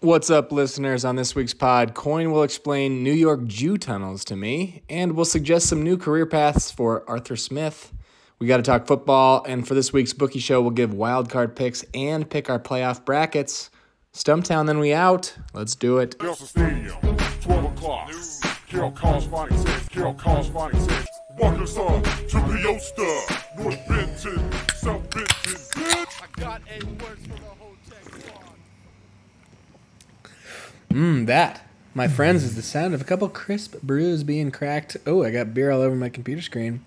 What's up, listeners? On this week's pod, Coyne will explain New York Jew tunnels to me, and we'll suggest some new career paths for Arthur Smith. We got to talk football, and for this week's bookie show, we'll give wildcard picks and pick our playoff brackets. Stumptown, then we out. Let's do it. Nelson Stadium, 12 o'clock. Carol Corresponding says, Carol Corresponding says, Walker's on to Peosta, North Benton, South Benton, bitch. I got a word for the whole Mmm, that, my friends, is the sound of a couple crisp brews being cracked. Oh, I got beer all over my computer screen.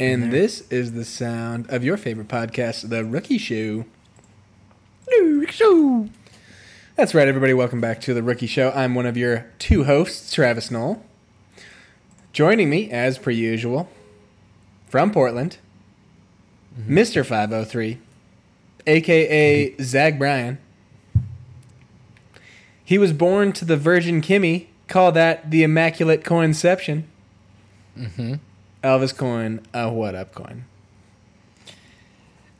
And this is the sound of your favorite podcast, The Rookie Show. Rookie Show. That's right, everybody. Welcome back to The Rookie Show. I'm one of your two hosts, Travis Knoll. Joining me, as per usual, from Portland, mm-hmm. Mr. 503, aka Zag Bryan. He was born to the Virgin Kimmy. Call that the Immaculate Coinception. Mm-hmm. Elvis Coyne, a what up Coyne?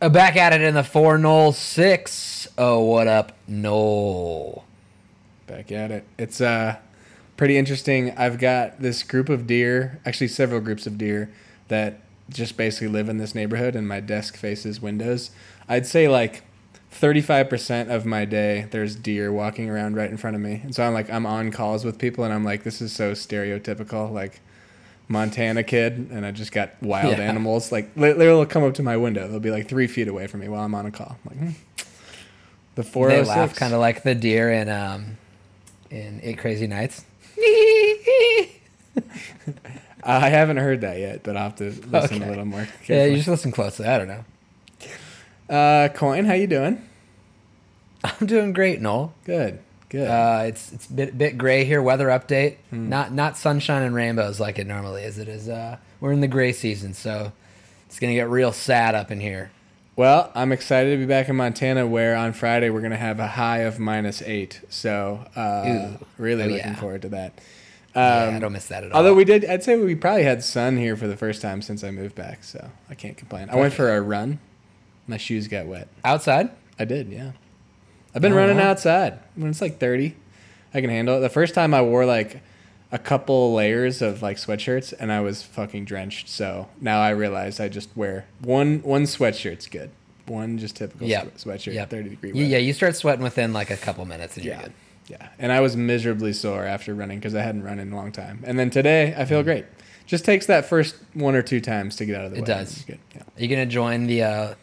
Uh, back at it in the 4 0 6. Oh, what up? No. Back at it. It's uh pretty interesting. I've got this group of deer, actually several groups of deer that just basically live in this neighborhood and my desk faces windows. I'd say like 35% of my day there's deer walking around right in front of me. And so I'm like I'm on calls with people and I'm like this is so stereotypical like Montana kid and I just got wild Yeah. animals like li- they'll come up to my window. They'll be like 3 feet away from me while I'm on a call. I'm like hmm. the 406 They laugh kind of like the deer in um in Eight Crazy Nights. I haven't heard that yet, but I'll have to listen Okay. a little more Yeah, carefully. you just listen closely. I don't know. Uh, Coyne, how you doing? I'm doing great, Knoll. Good, good. Uh, it's it's a bit bit gray here. Weather update. Hmm. Not not sunshine and rainbows like it normally is. It is. Uh, we're in the gray season, so it's gonna get real sad up in here. well, I'm excited to be back in Montana, where on Friday we're gonna have a high of minus eight. So, uh, Ooh. really Oh, looking yeah. forward to that. yeah, Um, I don't miss that at all. Although we did, I'd say we probably had sun here for the first time since I moved back, so I can't complain. I went for a run. My shoes got wet. outside. I did, yeah. I've been Oh, running wow. outside when it's like 30. I can handle it. The first time I wore like a couple layers of like sweatshirts and I was fucking drenched. So now I realize I just wear one one sweatshirt's good. One just typical Yep. sweatshirt, Yep. 30 degree weather. yeah, you start sweating within like a couple minutes, and you're yeah. good. Yeah. And I was miserably sore after running because I hadn't run in a long time. And then today I feel great. Just takes that first one or two times to get out of the It way. does. Good. Yeah. Are you gonna join the uh,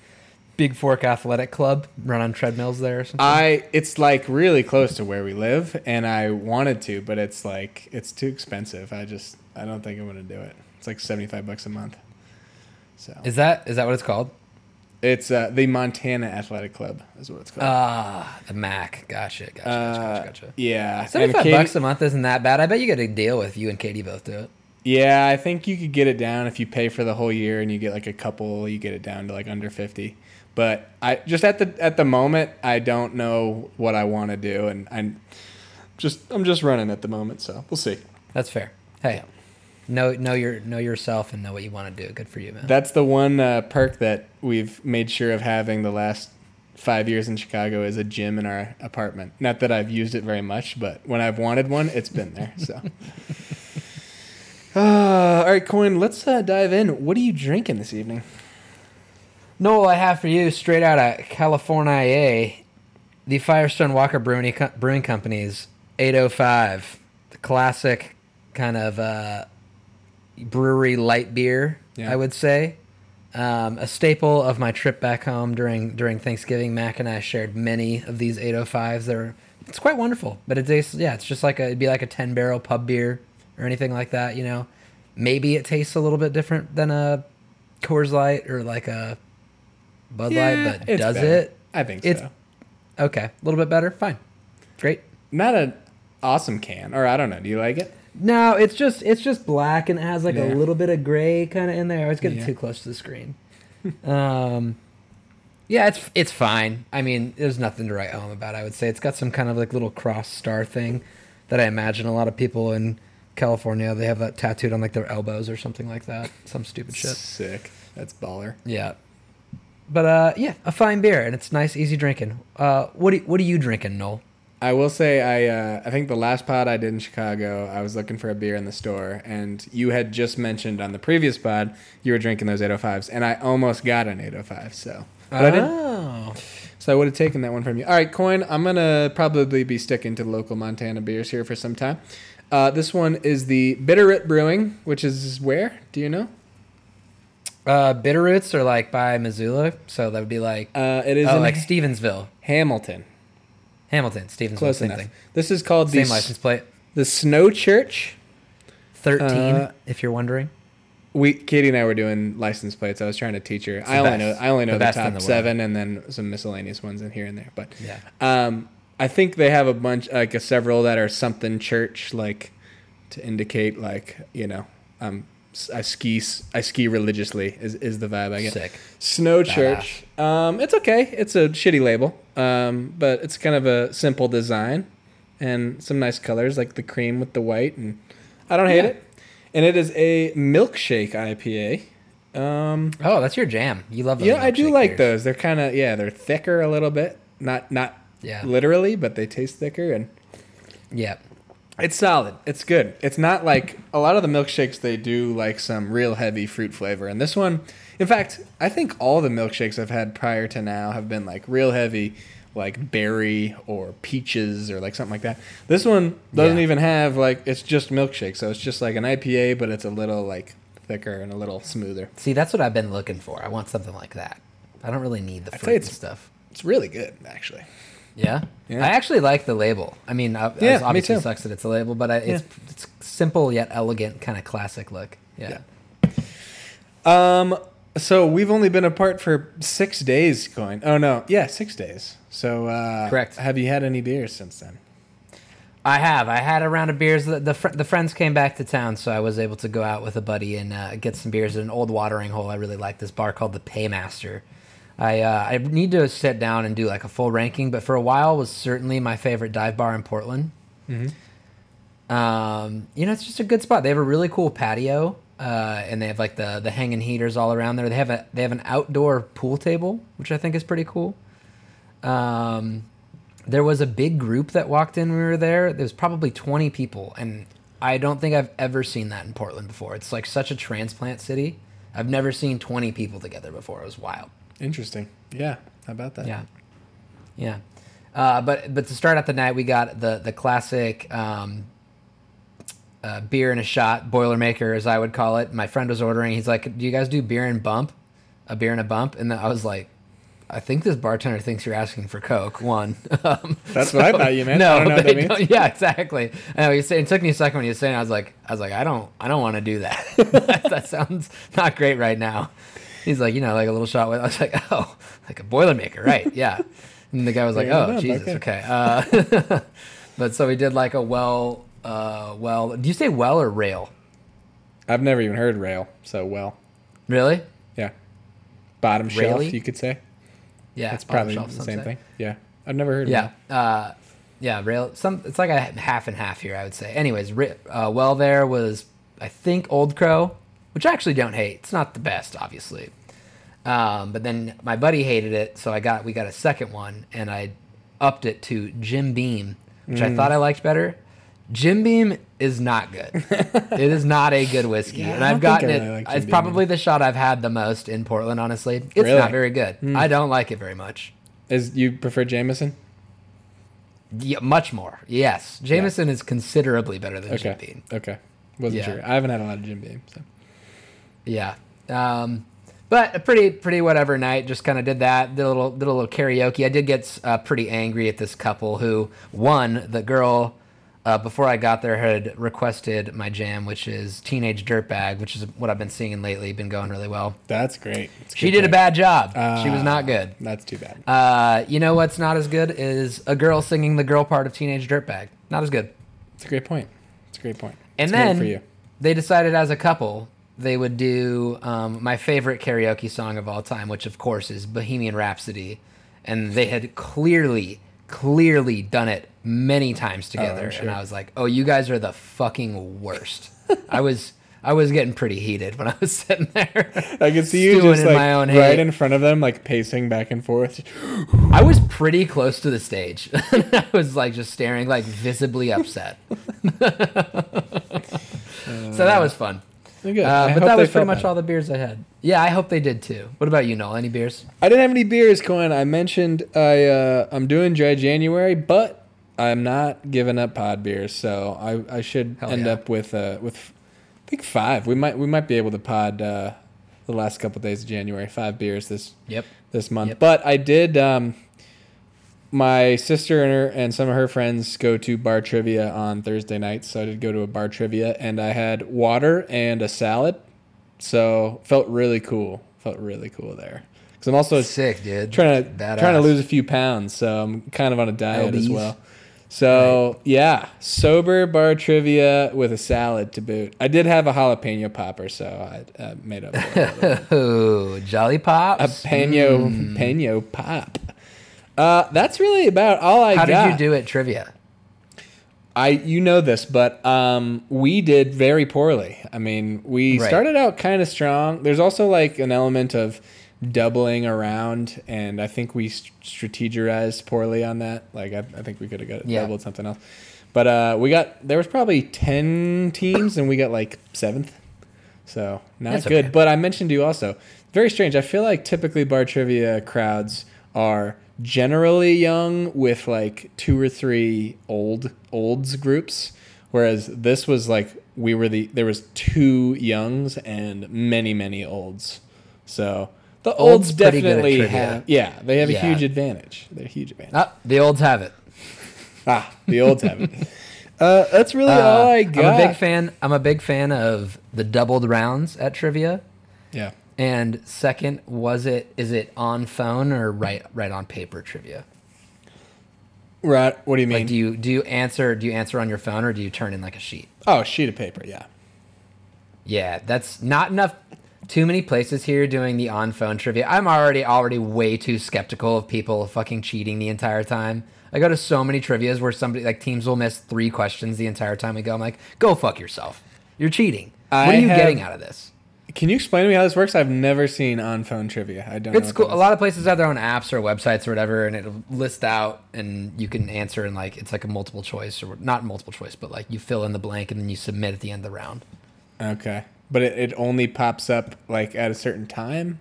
Big Fork Athletic Club? Run on treadmills there or something? I it's like really close to where we live, and I wanted to, but it's like it's too expensive. I just I don't think I'm gonna do it. It's like seventy five bucks a month. So is that is that what it's called? it's uh, the Montana Athletic Club is what it's called. Ah, the Mac. Gotcha, gotcha, gotcha, Uh, gotcha, gotcha. yeah, Seventy-five Katie- bucks a month isn't that bad. I bet you get a deal with you and Katie both do it. Yeah, I think you could get it down if you pay for the whole year and you get like a couple. You get it down to like under fifty. But I just at the at the moment I don't know what I want to do, and I'm just I'm just running at the moment. So we'll see. That's fair. Hey, know know your know yourself and know what you want to do. Good for you, man. That's the one uh, perk that we've made sure of having the last five years in Chicago is a gym in our apartment. Not that I've used it very much, but when I've wanted one, it's been there. So, uh, all right, Coyne, let's uh, dive in. What are you drinking this evening? No, I have for you straight out of California, the Firestone Walker Brewing, Co- Brewing Company's 805, the classic kind of uh, brewery light beer, Yeah. I would say. Um, a staple of my trip back home during during Thanksgiving. Mac and I shared many of these 805s. They're it's quite wonderful, but it tastes yeah, it's just like a it'd be like a 10 barrel pub beer or anything like that. You know, maybe it tastes a little bit different than a Coors Light or like a Bud Light, but does better. it? I think It's- so. Okay, a little bit better. Fine, great. Not an awesome can, or I don't know. Do you like it? No, it's just it's just black and it has like Yeah. a little bit of gray kind of in there. I was getting Yeah. too close to the screen. um, yeah, it's it's fine. I mean, there's nothing to write home about. I would say it's got some kind of like little cross star thing that I imagine a lot of people in California they have that tattooed on like their elbows or something like that. Some stupid shit. Sick. That's baller. Yeah. But uh, yeah, a fine beer and it's nice, easy drinking. Uh, what do, what are you drinking, Knoll? I will say I uh, I think the last pod I did in Chicago, I was looking for a beer in the store, and you had just mentioned on the previous pod you were drinking those 805s, and I almost got an 805, so but I didn't. Oh. So I would have taken that one from you. All right, Coyne. I'm gonna probably be sticking to local Montana beers here for some time. Uh, this one is the Bitterroot Brewing, which is where? Do you know? Uh, Bitterroots are like by Missoula, so that would be like Uh, it is oh, in like Stevensville, Hamilton. Hamilton, Stevensville, Close same enough. thing. This is called the Same license plate. the Snow Church. Thirteen, Uh, if you're wondering. We Katie and I were doing license plates. I was trying to teach her. I only best. know I only know The the, top the seven, and then some miscellaneous ones in here and there. But Yeah. um, I think they have a bunch like a several that are something church like to indicate like you know um I ski I ski religiously is is the vibe I get. Sick. Snow Church. Um, it's okay. It's a shitty label, um, but it's kind of a simple design and some nice colors like the cream with the white, and I don't hate Yeah. it. And it is a milkshake IPA. Um, Oh, that's your jam. You love those. yeah, I do like beers. those. They're kind of yeah, they're thicker a little bit. Not not Yeah. literally, but they taste thicker and Yeah. It's solid. It's good. It's not like a lot of the milkshakes they do like some real heavy fruit flavor. And this one, in fact, I think all the milkshakes I've had prior to now have been like real heavy like berry or peaches or like something like that. This one doesn't Yeah. even have like it's just milkshake. So it's just like an IPA but it's a little like thicker and a little smoother. See, that's what I've been looking for. I want something like that. I don't really need the fruit and it's- stuff. It's really good actually. Yeah? Yeah. I actually like the label. I mean, uh, Yeah, it me obviously too. sucks that it's a label, but I, it's it's simple yet elegant, kind of classic look. Yeah. Um so we've only been apart for 6 days going. Oh no. Yeah, 6 days. So uh Correct. Have you had any beers since then? I have. I had a round of beers. The the, fr- the friends came back to town, so I was able to go out with a buddy and uh, get some beers at an old watering hole. I really like this bar called the Paymaster. I uh, I need to sit down and do like a full ranking, but for a while was certainly my favorite dive bar in Portland. Um, you know, it's just a good spot. They have a really cool patio, uh, and they have like the the hanging heaters all around there. They have a they have an outdoor pool table, which I think is pretty cool. Um, there was a big group that walked in when we were there. There was probably 20 people, and I don't think I've ever seen that in Portland before. It's like such a transplant city. I've never seen 20 people together before. It was wild. Interesting. Yeah. How about that? Yeah, yeah. Uh, but but to start out the night, we got the the classic um, uh, beer and a shot Boilermaker, as I would call it. My friend was ordering. He's like, "Do you guys do beer and bump? A beer and a bump?" And then I was like. I think this bartender thinks you're asking for Coke. One, um, That's what I thought you meant. No, I don't know what that means. don't- yeah, exactly. I know, he said, it took me a second when he was saying. it, I was like, I was like, I don't, I don't want to do that. that sounds not great right now. He's like, you know, like a little shot. With, I was like, oh, like a Boilermaker, right? Yeah. And the guy was like, oh, Jesus, okay. okay. Uh, but so we did like a well, uh, well. Do you say well or rail? I've never even heard rail, so well. Really? Yeah. Bottom shelf, you could say. Yeah, It's probably shelf, the same say. thing. Yeah. I've never heard of Yeah, uh, yeah, rail. Some it's like a half and half here, I would say. Anyways, ri- uh, well, there was I think Old Crow, which I actually don't hate. It's not the best, obviously, um, but then my buddy hated it, so I got we got a second one, and I upped it to Jim Beam, which Mm. I thought I liked better. Jim Beam is not good. it is not a good whiskey, Yeah, and I've gotten it. like it's Beam. probably the shot I've had the most in Portland. Honestly, it's Really? Not very good. I don't like it very much. Is you prefer Jameson? Yeah, much more. Yes, Jameson is considerably better than Jim Beam. Okay. Wasn't Yeah. sure. I haven't had a lot of Jim Beam. So. Yeah, um, but a pretty pretty whatever night. Just kind of did that. Did a little did a little karaoke. I did get uh, pretty angry at this couple who one the girl. Uh, before I got there, had requested my jam, which is Teenage Dirtbag, which is what I've been singing lately. Been going really well. That's great. That's She did a bad job. she was Ah, not good. That's too bad. Uh, you know what's not as good is a girl singing the girl part of Teenage Dirtbag. Not as good. It's a great point. It's a great point. And It's then for you. they decided as a couple they would do um, my favorite karaoke song of all time, which of course is Bohemian Rhapsody. And they had clearly, clearly done it many times together. Oh, sure. And I was like, oh, you guys are the fucking worst. I was I was getting pretty heated when I was sitting there. I could see you just in like my own right hate. in front of them, like pacing back and forth. I was pretty close to the stage. I was like just staring, like visibly upset. so that was fun. Good. Uh, but that was pretty much that. all the beers I had. Yeah, I hope they did too. What about you, Knoll? Any beers? I didn't have any beers, Coyne. I mentioned I uh, I'm doing dry January, but I'm not giving up pod beers, so I, I should Hell end yeah. up with uh, with I think five. We might we might be able to pod uh, the last couple days of January. Five beers this Yep. this month. Yep. But I did. Um, my sister and her and some of her friends go to bar trivia on Thursday nights, so I did go to a bar trivia, and I had water and a salad, so felt really cool. Felt really cool there because I'm also Sick, dude. trying to Badass. trying to lose a few pounds, so I'm kind of on a diet as well. So yeah, sober bar trivia with a salad to boot. I did have a jalapeno popper, so I uh, made up. Oh, Jolly Pops. a peno peno pop. Uh, that's really about all I How got. did you do at trivia? I you know this, but um, we did very poorly. I mean, we Right. started out kind of strong. There's also like an element of doubling around, and I think we st- strategized poorly on that. Like, I, I think we could have got Yeah. doubled something else. But uh, we got there was probably ten teams, and we got like seventh. So not That's good. okay. But I mentioned to you also very strange. I feel like typically bar trivia crowds are generally young with like two or three old olds groups, whereas this was like we were the there was two youngs and many many olds. So the olds, Olds pretty good at definitely have yeah they have Yeah. a huge advantage. They're a huge advantage. Ah, the olds have it. Ah, the olds have it. Uh, that's really all I got. I'm a big fan. I'm a big fan of the doubled rounds at trivia. Yeah. And second, was it is it on phone or right right on paper trivia? Right. What do you mean? Like, do you do you answer do you answer on your phone or do you turn in like a sheet? oh, a sheet of paper. Yeah. Yeah, that's not enough. Too many places here doing the on phone trivia. I'm already already way too skeptical of people fucking cheating the entire time. I go to so many trivia's where somebody like teams will miss three questions the entire time we go. I'm like, go fuck yourself. You're cheating. I what are you have- getting out of this? Can you explain to me how this works? I've never seen on phone trivia. I don't. It's cool. A lot of places have their own apps or websites or whatever, and it'll list out, and you can answer and like it's like a multiple choice or not multiple choice, but like you fill in the blank and then you submit at the end of the round. Okay, but it, it only pops up like at a certain time.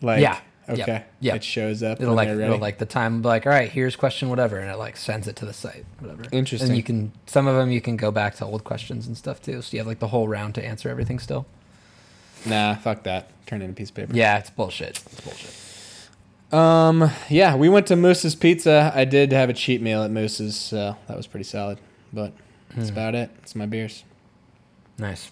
Like Yeah. Okay. Yep. It shows up. It'll like it'll like the time like all right here's question whatever and it like sends it to the site whatever. Interesting. And you can some of them you can go back to old questions and stuff too, so you have like the whole round to answer everything still. Nah, fuck that. Turn in a piece of paper. Yeah, it's bullshit. It's bullshit. Um. Yeah, we went to Moose's Pizza. I did have a cheat meal at Moose's, so that was pretty solid. But that's Hmm. about it. It's my beers. Nice.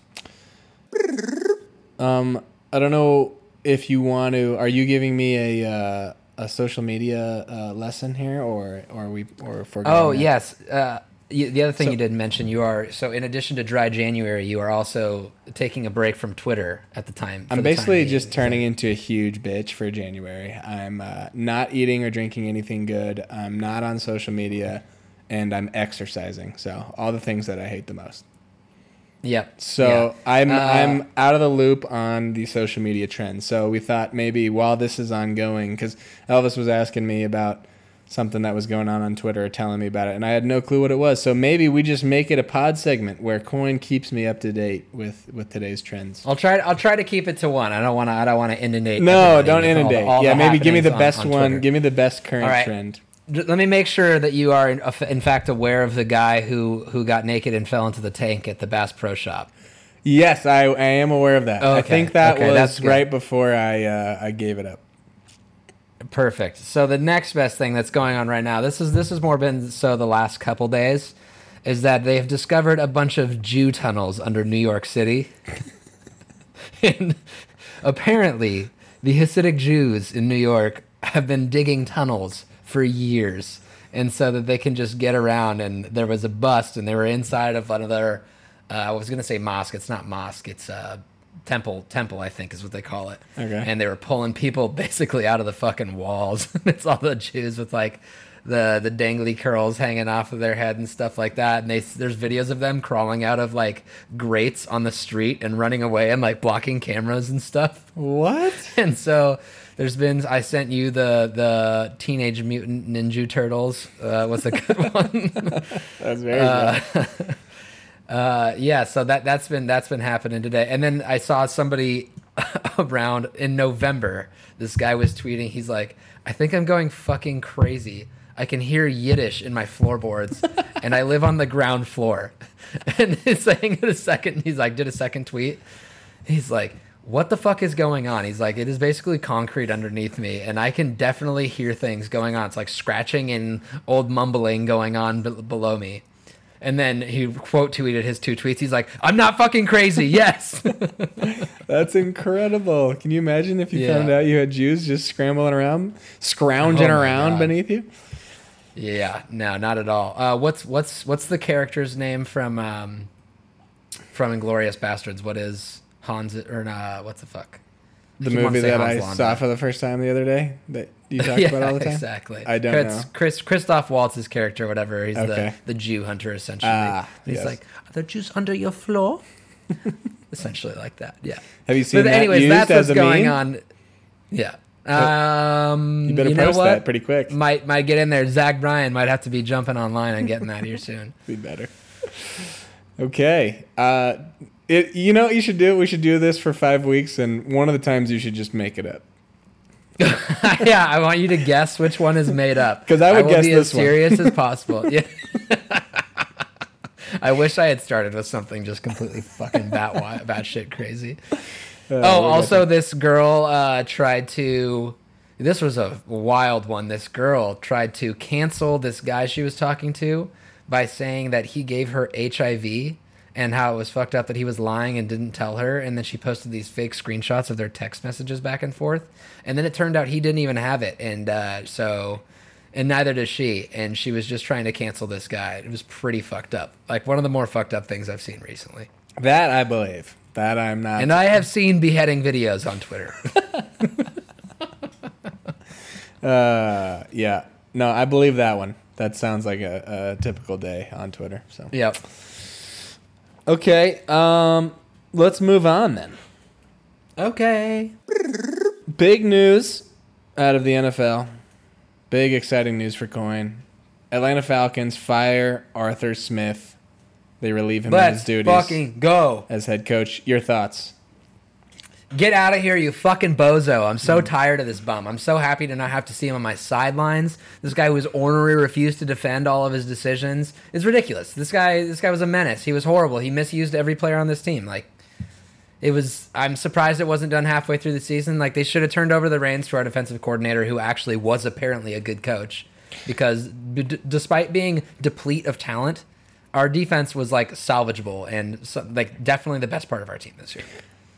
Um. I don't know if you want to. Are you giving me a uh, a social media uh, lesson here, or or are we or forgetting Oh that? yes. Uh, y- the other thing So- you didn't mention, you are so in addition to dry January, you are also taking a break from Twitter at the time. I'm the time basically being. just turning into a huge bitch for January. I'm uh, not eating or drinking anything good. I'm not on social media, and I'm exercising. So all the things that I hate the most. Yep. So yeah. I'm Uh, I'm out of the loop on the social media trends. So we thought maybe while this is ongoing, because Elvis was asking me about something that was going on on Twitter telling me about it, and I had no clue what it was. So maybe we just make it a pod segment where Coyne keeps me up to date with with today's trends. I'll try. I'll try to keep it to one. I don't want to. I don't want to inundate. No, don't with all the- inundate. all yeah, maybe give me the happenings best on- on one. Give me the best current right. trend. Let me make sure that you are in, fact aware of the guy who who got naked and fell into the tank at the Bass Pro Shop. Yes, I, I am aware of that. I think that okay, was right before I uh, I gave it up. Perfect. So the next best thing that's going on right now, this is this has more been so the last couple days, is that they have discovered a bunch of Jew tunnels under New York City. and apparently, the Hasidic Jews in New York have been digging tunnels for years, and so that they can just get around. And there was a bust, and they were inside of another. Uh, I was gonna say mosque. It's not mosque. It's uh, temple. Temple, I think, is what they call it. Okay. And they were pulling people basically out of the fucking walls. it's all the Jews with like the the dangly curls hanging off of their head and stuff like that. And they there's videos of them crawling out of like grates on the street and running away and like blocking cameras and stuff. What? And so there's been I sent you the the Teenage Mutant Ninja Turtles. Uh, was a good one. That's very Uh, good. Uh, yeah, so that that's been that's been happening today. And then I saw somebody around in November. This guy was tweeting. He's like, "I think I'm going fucking crazy. I can hear Yiddish in my floorboards, and I live on the ground floor." And he's saying in a second, he's like, did a second tweet. He's like, "What the fuck is going on?" He's like, "It is basically concrete underneath me, and I can definitely hear things going on. It's like scratching and old mumbling going on be- below me." And then he quote tweeted his two tweets. He's like, "I'm not fucking crazy." Yes. That's incredible. Can you imagine if you Yeah. found out you had Jews just scrambling around, scrounging Oh around God. beneath you? yeah. No, not at all. Uh, what's what's what's the character's name from um, from Inglourious Basterds? What is Hans or uh, what's the fuck? The movie that Hans I Landa. saw for the first time the other day that you talk yeah, about all the time. exactly. I don't Chris, know. Chris Christoph Waltz's character, whatever. He's Okay. the the Jew hunter essentially. Ah, he's yes. like, "Are there Jews under your floor?" essentially like that. Yeah. Have you seen But that anyways, that's what's going meme? on. Yeah. Um, You better know post what? that pretty quick. Might might get in there. Zach Bryan might have to be jumping online and getting that here soon. Be better. Okay. Uh, it. You know what you should do? We should do this for five weeks, and one of the times you should just make it up. yeah, I want you to guess which one is made up. Because I would will guess be as serious as possible. Yeah. I wish I had started with something just completely fucking bat wi- batshit crazy. Uh, Oh, also, this girl uh, tried to. This was a wild one. This girl tried to cancel this guy she was talking to by saying that he gave her HIV and how it was fucked up that he was lying and didn't tell her. And then she posted these fake screenshots of their text messages back and forth. And then it turned out he didn't even have it. And uh, so. And neither does she. And she was just trying to cancel this guy. It was pretty fucked up. Like one of the more fucked up things I've seen recently. that I believe. That I'm not. And I have seen beheading videos on Twitter. Uh, yeah. No, I believe that one. That sounds like a, a typical day on Twitter. So yep. Okay. Um, let's move on then. Okay. Big news out of the NFL. Big exciting news for Coyne. Atlanta Falcons fire Arthur Smith. They relieve him of his Let's duties fucking go. as head coach. Your thoughts? Get out of here, you fucking bozo. I'm so mm. tired of this bum. I'm so happy to not have to see him on my sidelines. This guy who was ornery, refused to defend all of his decisions. It's ridiculous. This guy this guy was a menace. He was horrible. He misused every player on this team. Like it was I'm surprised it wasn't done halfway through the season. Like they should have turned over the reins to our defensive coordinator who actually was apparently a good coach because d- despite being deplete of talent, our defense was like salvageable and so, like definitely the best part of our team this year.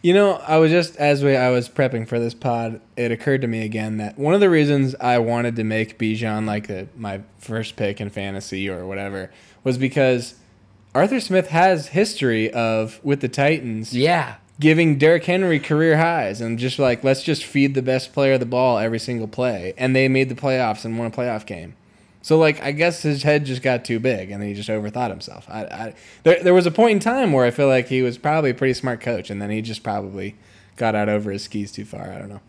You know, I was just as we I was prepping for this pod, it occurred to me again that one of the reasons I wanted to make Bijan like my first pick in fantasy or whatever was because Arthur Smith has history of with the Titans Yeah. giving Derrick Henry career highs and just like let's just feed the best player the ball every single play, and they made the playoffs and won a playoff game. So like I guess his head just got too big and he just overthought himself. I, I there there was a point in time where I feel like he was probably a pretty smart coach, and then he just probably got out over his skis too far. I don't know.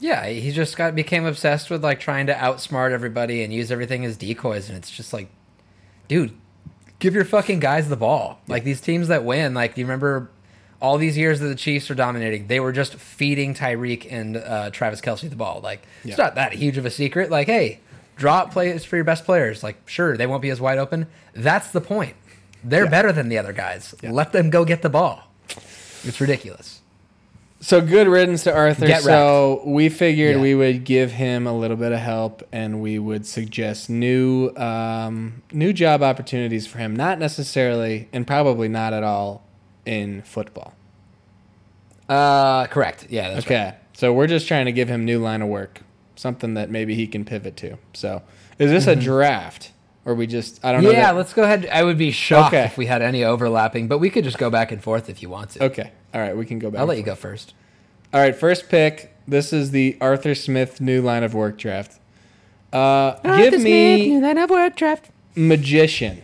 Yeah, he just got became obsessed with like trying to outsmart everybody and use everything as decoys, and it's just like, dude, give your fucking guys the ball. Like these teams that win, like do you remember all these years that the Chiefs were dominating? They were just feeding Tyreek and uh, Travis Kelce the ball. Like Yeah. it's not that huge of a secret. Like, hey, drop plays for your best players. Like, sure, they won't be as wide open. That's the point. They're Yeah. better than the other guys. Yeah. Let them go get the ball. It's ridiculous. So good riddance to Arthur. Get so we figured Yeah. we would give him a little bit of help, and we would suggest new um, new job opportunities for him. Not necessarily, and probably not at all, in football. Uh, correct. Yeah. That's right. Okay, so we're just trying to give him new line of work, something that maybe he can pivot to. So, is this a draft, or we just I don't know. Mm-hmm. Yeah, let's go ahead. I would be shocked Okay. if we had any overlapping, but we could just go back and forth if you want to. Okay, all right, we can go back. I'll let and you go first. All right, first pick. This is the Arthur Smith new line of work draft. Uh, give me new line of work draft. magician.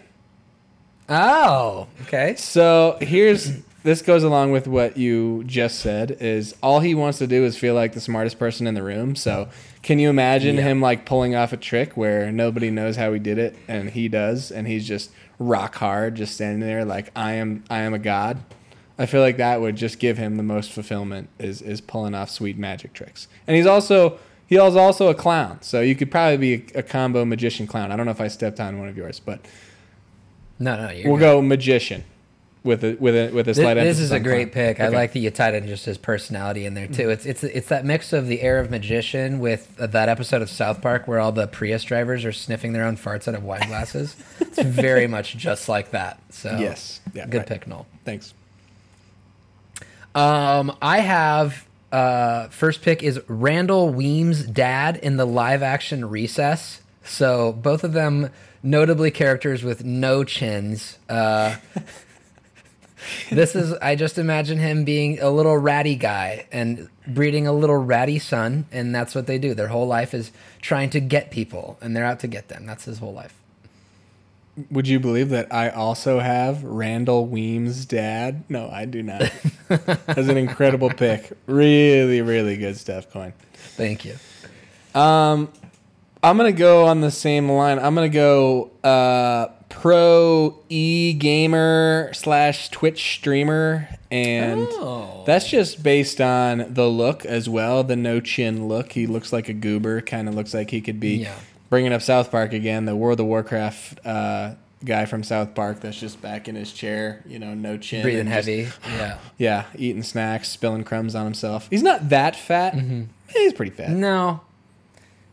Oh, okay. So here's this goes along with what you just said. Is all he wants to do is feel like the smartest person in the room. So can you imagine Yeah. him like pulling off a trick where nobody knows how he did it and he does, and he's just rock hard, just standing there like I am. I am a god. I feel like that would just give him the most fulfillment. Is is pulling off sweet magic tricks, and he's also. He is also a clown, so you could probably be a, a combo magician clown. I don't know if I stepped on one of yours, but No, no, we'll good. go magician with a with a with a slight This, emphasis is a great pick. I like that you tied in just his personality in there too. It's it's it's that mix of the air of magician with uh, that episode of South Park where all the Prius drivers are sniffing their own farts out of wine glasses. it's very much just like that. So Yes. Yeah, good right. pick, Knoll. Thanks. Um, I have uh, first pick is Randall Weems' dad in the live action Recess. So both of them notably characters with no chins. Uh, this is I just imagine him being a little ratty guy and breeding a little ratty son, and that's what they do. Their whole life is trying to get people, and they're out to get them. That's his whole life. Would you believe that I also have Randall Weems' dad? No, I do not. That's an incredible pick. Really, really good stuff, Coyne. Thank you. Um, I'm gonna go on the same line. I'm gonna go uh, pro e gamer slash Twitch streamer, and Oh. that's just based on the look as well. The no chin look. He looks like a goober. Kind of looks like he could be Yeah. bringing up South Park again. The World of Warcraft uh, guy from South Park that's just back in his chair. You know, no chin, Breathing just- heavy. Yeah. yeah, eating snacks, spilling crumbs on himself. He's not that fat. Eh, He's pretty fat. No.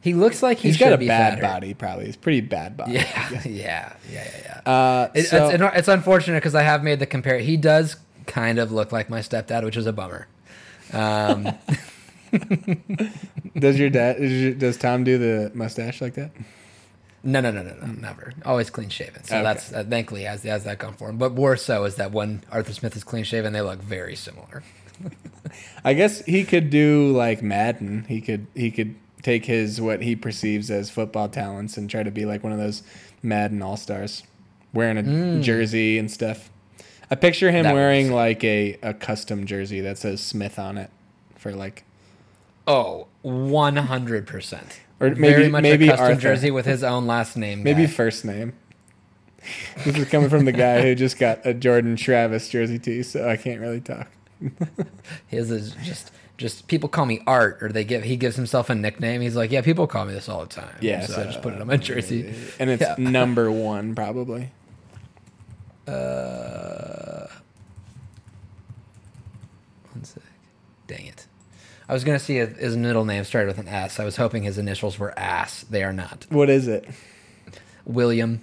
He looks like he He's should got a be bad fatter. body, probably. He's pretty bad body. Yeah, yeah, yeah, yeah, yeah. Uh, It, so, it's, it's unfortunate because I have made the compare. He does kind of look like my stepdad, which is a bummer. Um, does your dad? Does, your, does Tom do the mustache like that? no, no, no, no, no, never. Always clean shaven. So Okay. that's uh, thankfully has has that gone for him. But more so is that when Arthur Smith is clean shaven, they look very similar. I guess he could do like Madden. He could he could take his what he perceives as football talents and try to be like one of those Madden All Stars, wearing a hmm. jersey and stuff. I picture him That wearing like a, a custom jersey that says Smith on it for like Oh, 100%. Or very maybe- much maybe a custom Arthur. jersey with his own last name. maybe guy. first name. this is coming from the guy who just got a Jordan Travis jersey tee, so I can't really talk. His is just just people call me Art, or they give he gives himself a nickname. He's like, yeah, people call me this all the time. Yeah, so, I just put it on my jersey. And it's Yeah. number one probably. Uh, one sec. Dang it. I was gonna see if his middle name started with an S. I was hoping his initials were ass. They are not. What is it? William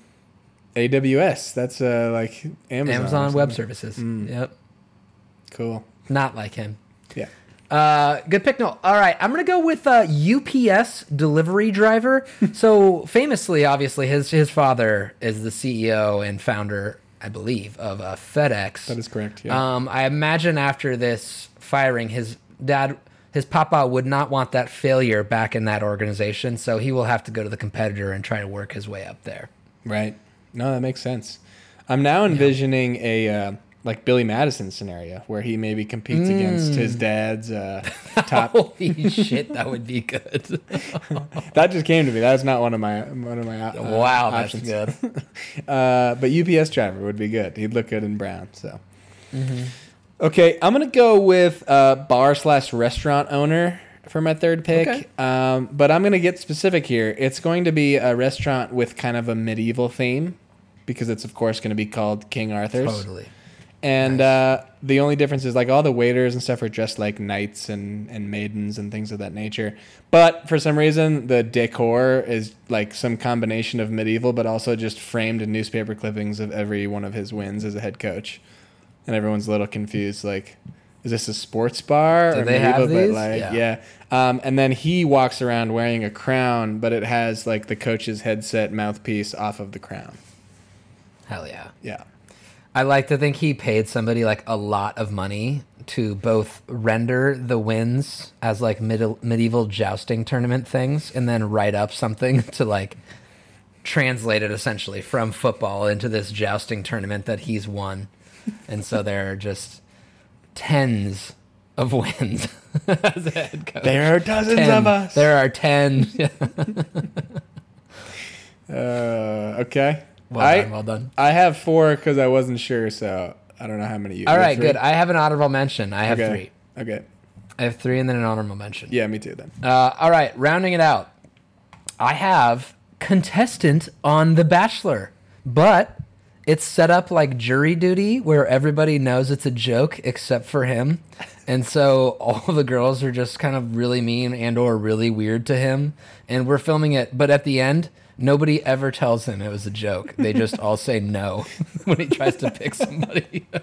AWS. That's uh like Amazon. Amazon Web. Services. Mm. Yep. Cool. Not like him. Yeah. Uh, good pick. No, all right. I'm gonna go with uh, UPS delivery driver. so famously, obviously, his his father is the CEO and founder, I believe, of uh, FedEx. That is correct. Yeah. Um, I imagine after this firing, his dad, his papa, would not want that failure back in that organization. So he will have to go to the competitor and try to work his way up there. right. No, that makes sense. I'm now envisioning a uh, like Billy Madison scenario where he maybe competes against Mm. his dad's uh, top. Holy shit, that would be good. that just came to me. That's not one of my one of my uh, wow, that's good. Uh, but UPS driver would be good. He'd look good in brown. So. Mm-hmm. Okay, I'm gonna go with uh, bar slash restaurant owner for my third pick. Okay. Um, but I'm gonna get specific here. It's going to be a restaurant with kind of a medieval theme, because it's of course going to be called King Arthur's. Totally. And uh, the only difference is like all the waiters and stuff are dressed like knights and, and maidens and things of that nature. But for some reason, the decor is like some combination of medieval, but also just framed in newspaper clippings of every one of his wins as a head coach. And everyone's a little confused, like, is this a sports bar? Do they have these? But like, Yeah. yeah. Um, and then he walks around wearing a crown, but it has like the coach's headset mouthpiece off of the crown. Hell yeah. Yeah. I like to think he paid somebody like a lot of money to both render the wins as like middle, medieval jousting tournament things and then write up something to like translate it essentially from football into this jousting tournament that he's won. And so there are just tens of wins as a head coach. There are dozens Ten. of us. There are 10. Uh, okay. Well I done, well done. I have four because I wasn't sure, so I don't know how many you. All you have right, good. I have an honorable mention. I have okay. three. Okay. I have three and then an honorable mention. Yeah, me too. Then. Uh, all right, rounding it out. I have contestant on The Bachelor, but it's set up like jury duty where everybody knows it's a joke except for him. And so all the girls are just kind of really mean and or really weird to him and we're filming it, but at the end nobody ever tells him it was a joke. They just all say no when he tries to pick somebody.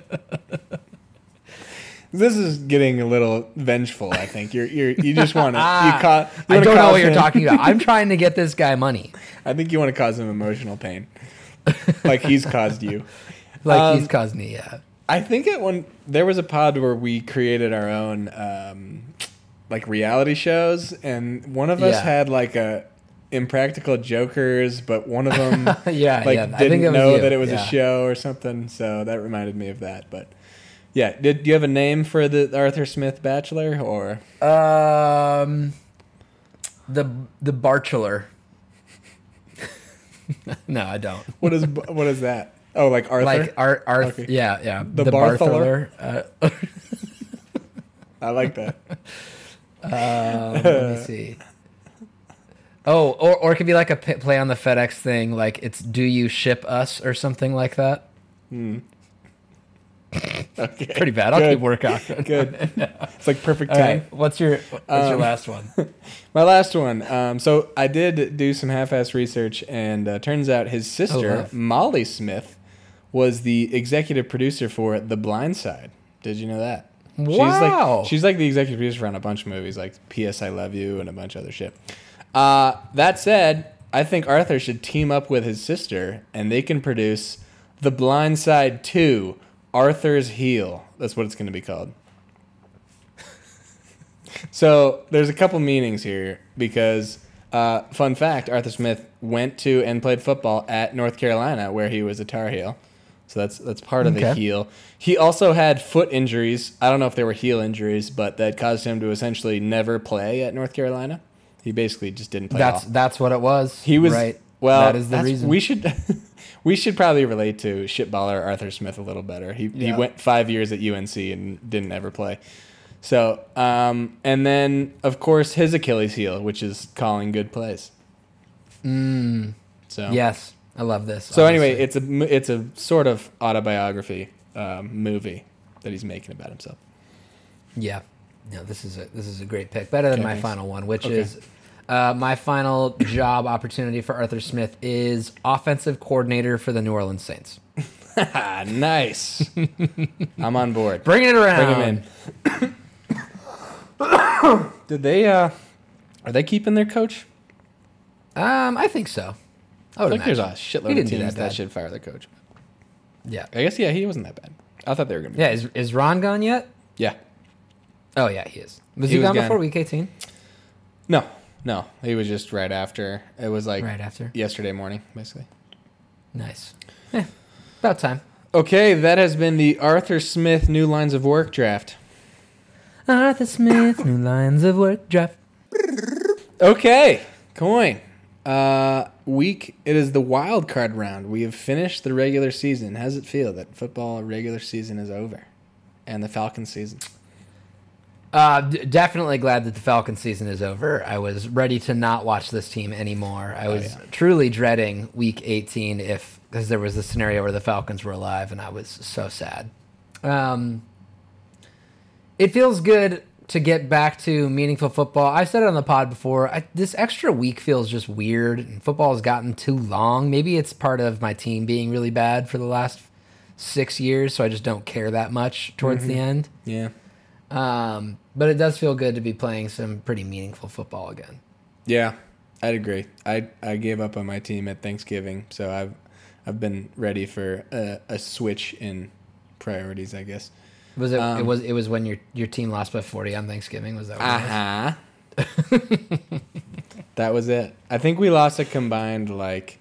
This is getting a little vengeful. I think you're you're you just want to you Ah, caught. I don't know what you're talking about. I'm trying to get this guy money. I think you want to cause him emotional pain, like he's caused you. Like Um, he's caused me, yeah. I think it when there was a pod where we created our own um, like reality shows, and one of us Yeah. had like a impractical jokers, but one of them Yeah, like yeah. Didn't know you, that it was a show or something. So that reminded me of that. But yeah, did do you have a name for the Arthur Smith Bachelor or? Um, the the Barcheler. no, I don't. What is what is that? Oh, like Arthur. Like Art, Okay. yeah, yeah. The Bartheler? Uh, I like that. um, let me see. Oh, or or it could be like a p- play on the FedEx thing, like it's "Do you ship us" or something like that. Okay, Pretty bad. I'll Good. keep on it. Good. It's like perfect All time. right, what's your what's your Um, last one? My last one. Um, so I did do some half-ass research, and uh, turns out his sister love. Molly Smith was the executive producer for The Blind Side. Did you know that? She's Wow. like she's like the executive producer on a bunch of movies, like P.S. I Love You and a bunch of other shit. Uh, that said, I think Arthur should team up with his sister, and they can produce The Blind Side Two: Arthur's Heel. That's what it's going to be called. So there's a couple meanings here because, uh, fun fact: Arthur Smith went to and played football at North Carolina, where he was a Tar Heel. So that's that's part of the heel. He also had foot injuries. I don't know if they were heel injuries, but that caused him to essentially never play at North Carolina. He basically just didn't play. That's at that's what it was. He was right. Well, that is the reason. We should we should probably relate to shitballer Arthur Smith a little better. He he went five years at UNC and didn't ever play. So um, and then of course his Achilles heel, which is calling good plays. Mm. So yes, I love this. So anyway, it's a it's a sort of autobiography um, movie that he's making about himself. Yeah. No, this is a this is a great pick. Better than Okay, my final one, which Okay. is uh, my final job opportunity for Arthur Smith is offensive coordinator for the New Orleans Saints. Nice. I'm on board. Bring it around. Bring him in. Did they? Uh, are they keeping their coach? Um, I think so. I I think there's a imagine. shitload of teams that that, should fire their coach. Yeah. I guess yeah, he wasn't that bad. I thought they were gonna. Be Yeah. Is is Ron gone yet? yeah. Oh yeah, he is. Was He he, was gone gone. before week eighteen? No, no, he was just right after. It was like Right after. yesterday morning, basically. Nice. Yeah. About time. Okay, that has been the Arthur Smith New Lines of Work draft. Arthur Smith, new lines of work draft. Okay, Coyne. Uh, week. It is the wild card round. We have finished the regular season. How does it feel that football regular season is over, and the Falcons season? Uh, d- definitely glad that the Falcon season is over. I was ready to not watch this team anymore. I was yeah. truly dreading Week 18 if because there was a scenario where the Falcons were alive, and I was so sad. Um, it feels good to get back to meaningful football. I've said it on the pod before. I, this extra week feels just weird, and football has gotten too long. Maybe it's part of my team being really bad for the last six years, so I just don't care that much towards the end. Yeah. Um, but it does feel good to be playing some pretty meaningful football again. Yeah, I'd agree. I I gave up on my team at Thanksgiving, so I've I've been ready for a, a switch in priorities, I guess. Was it? it Um, was. It was when your your team lost by forty on Thanksgiving. Was that? What it? Uh huh. that was it. I think we lost a combined like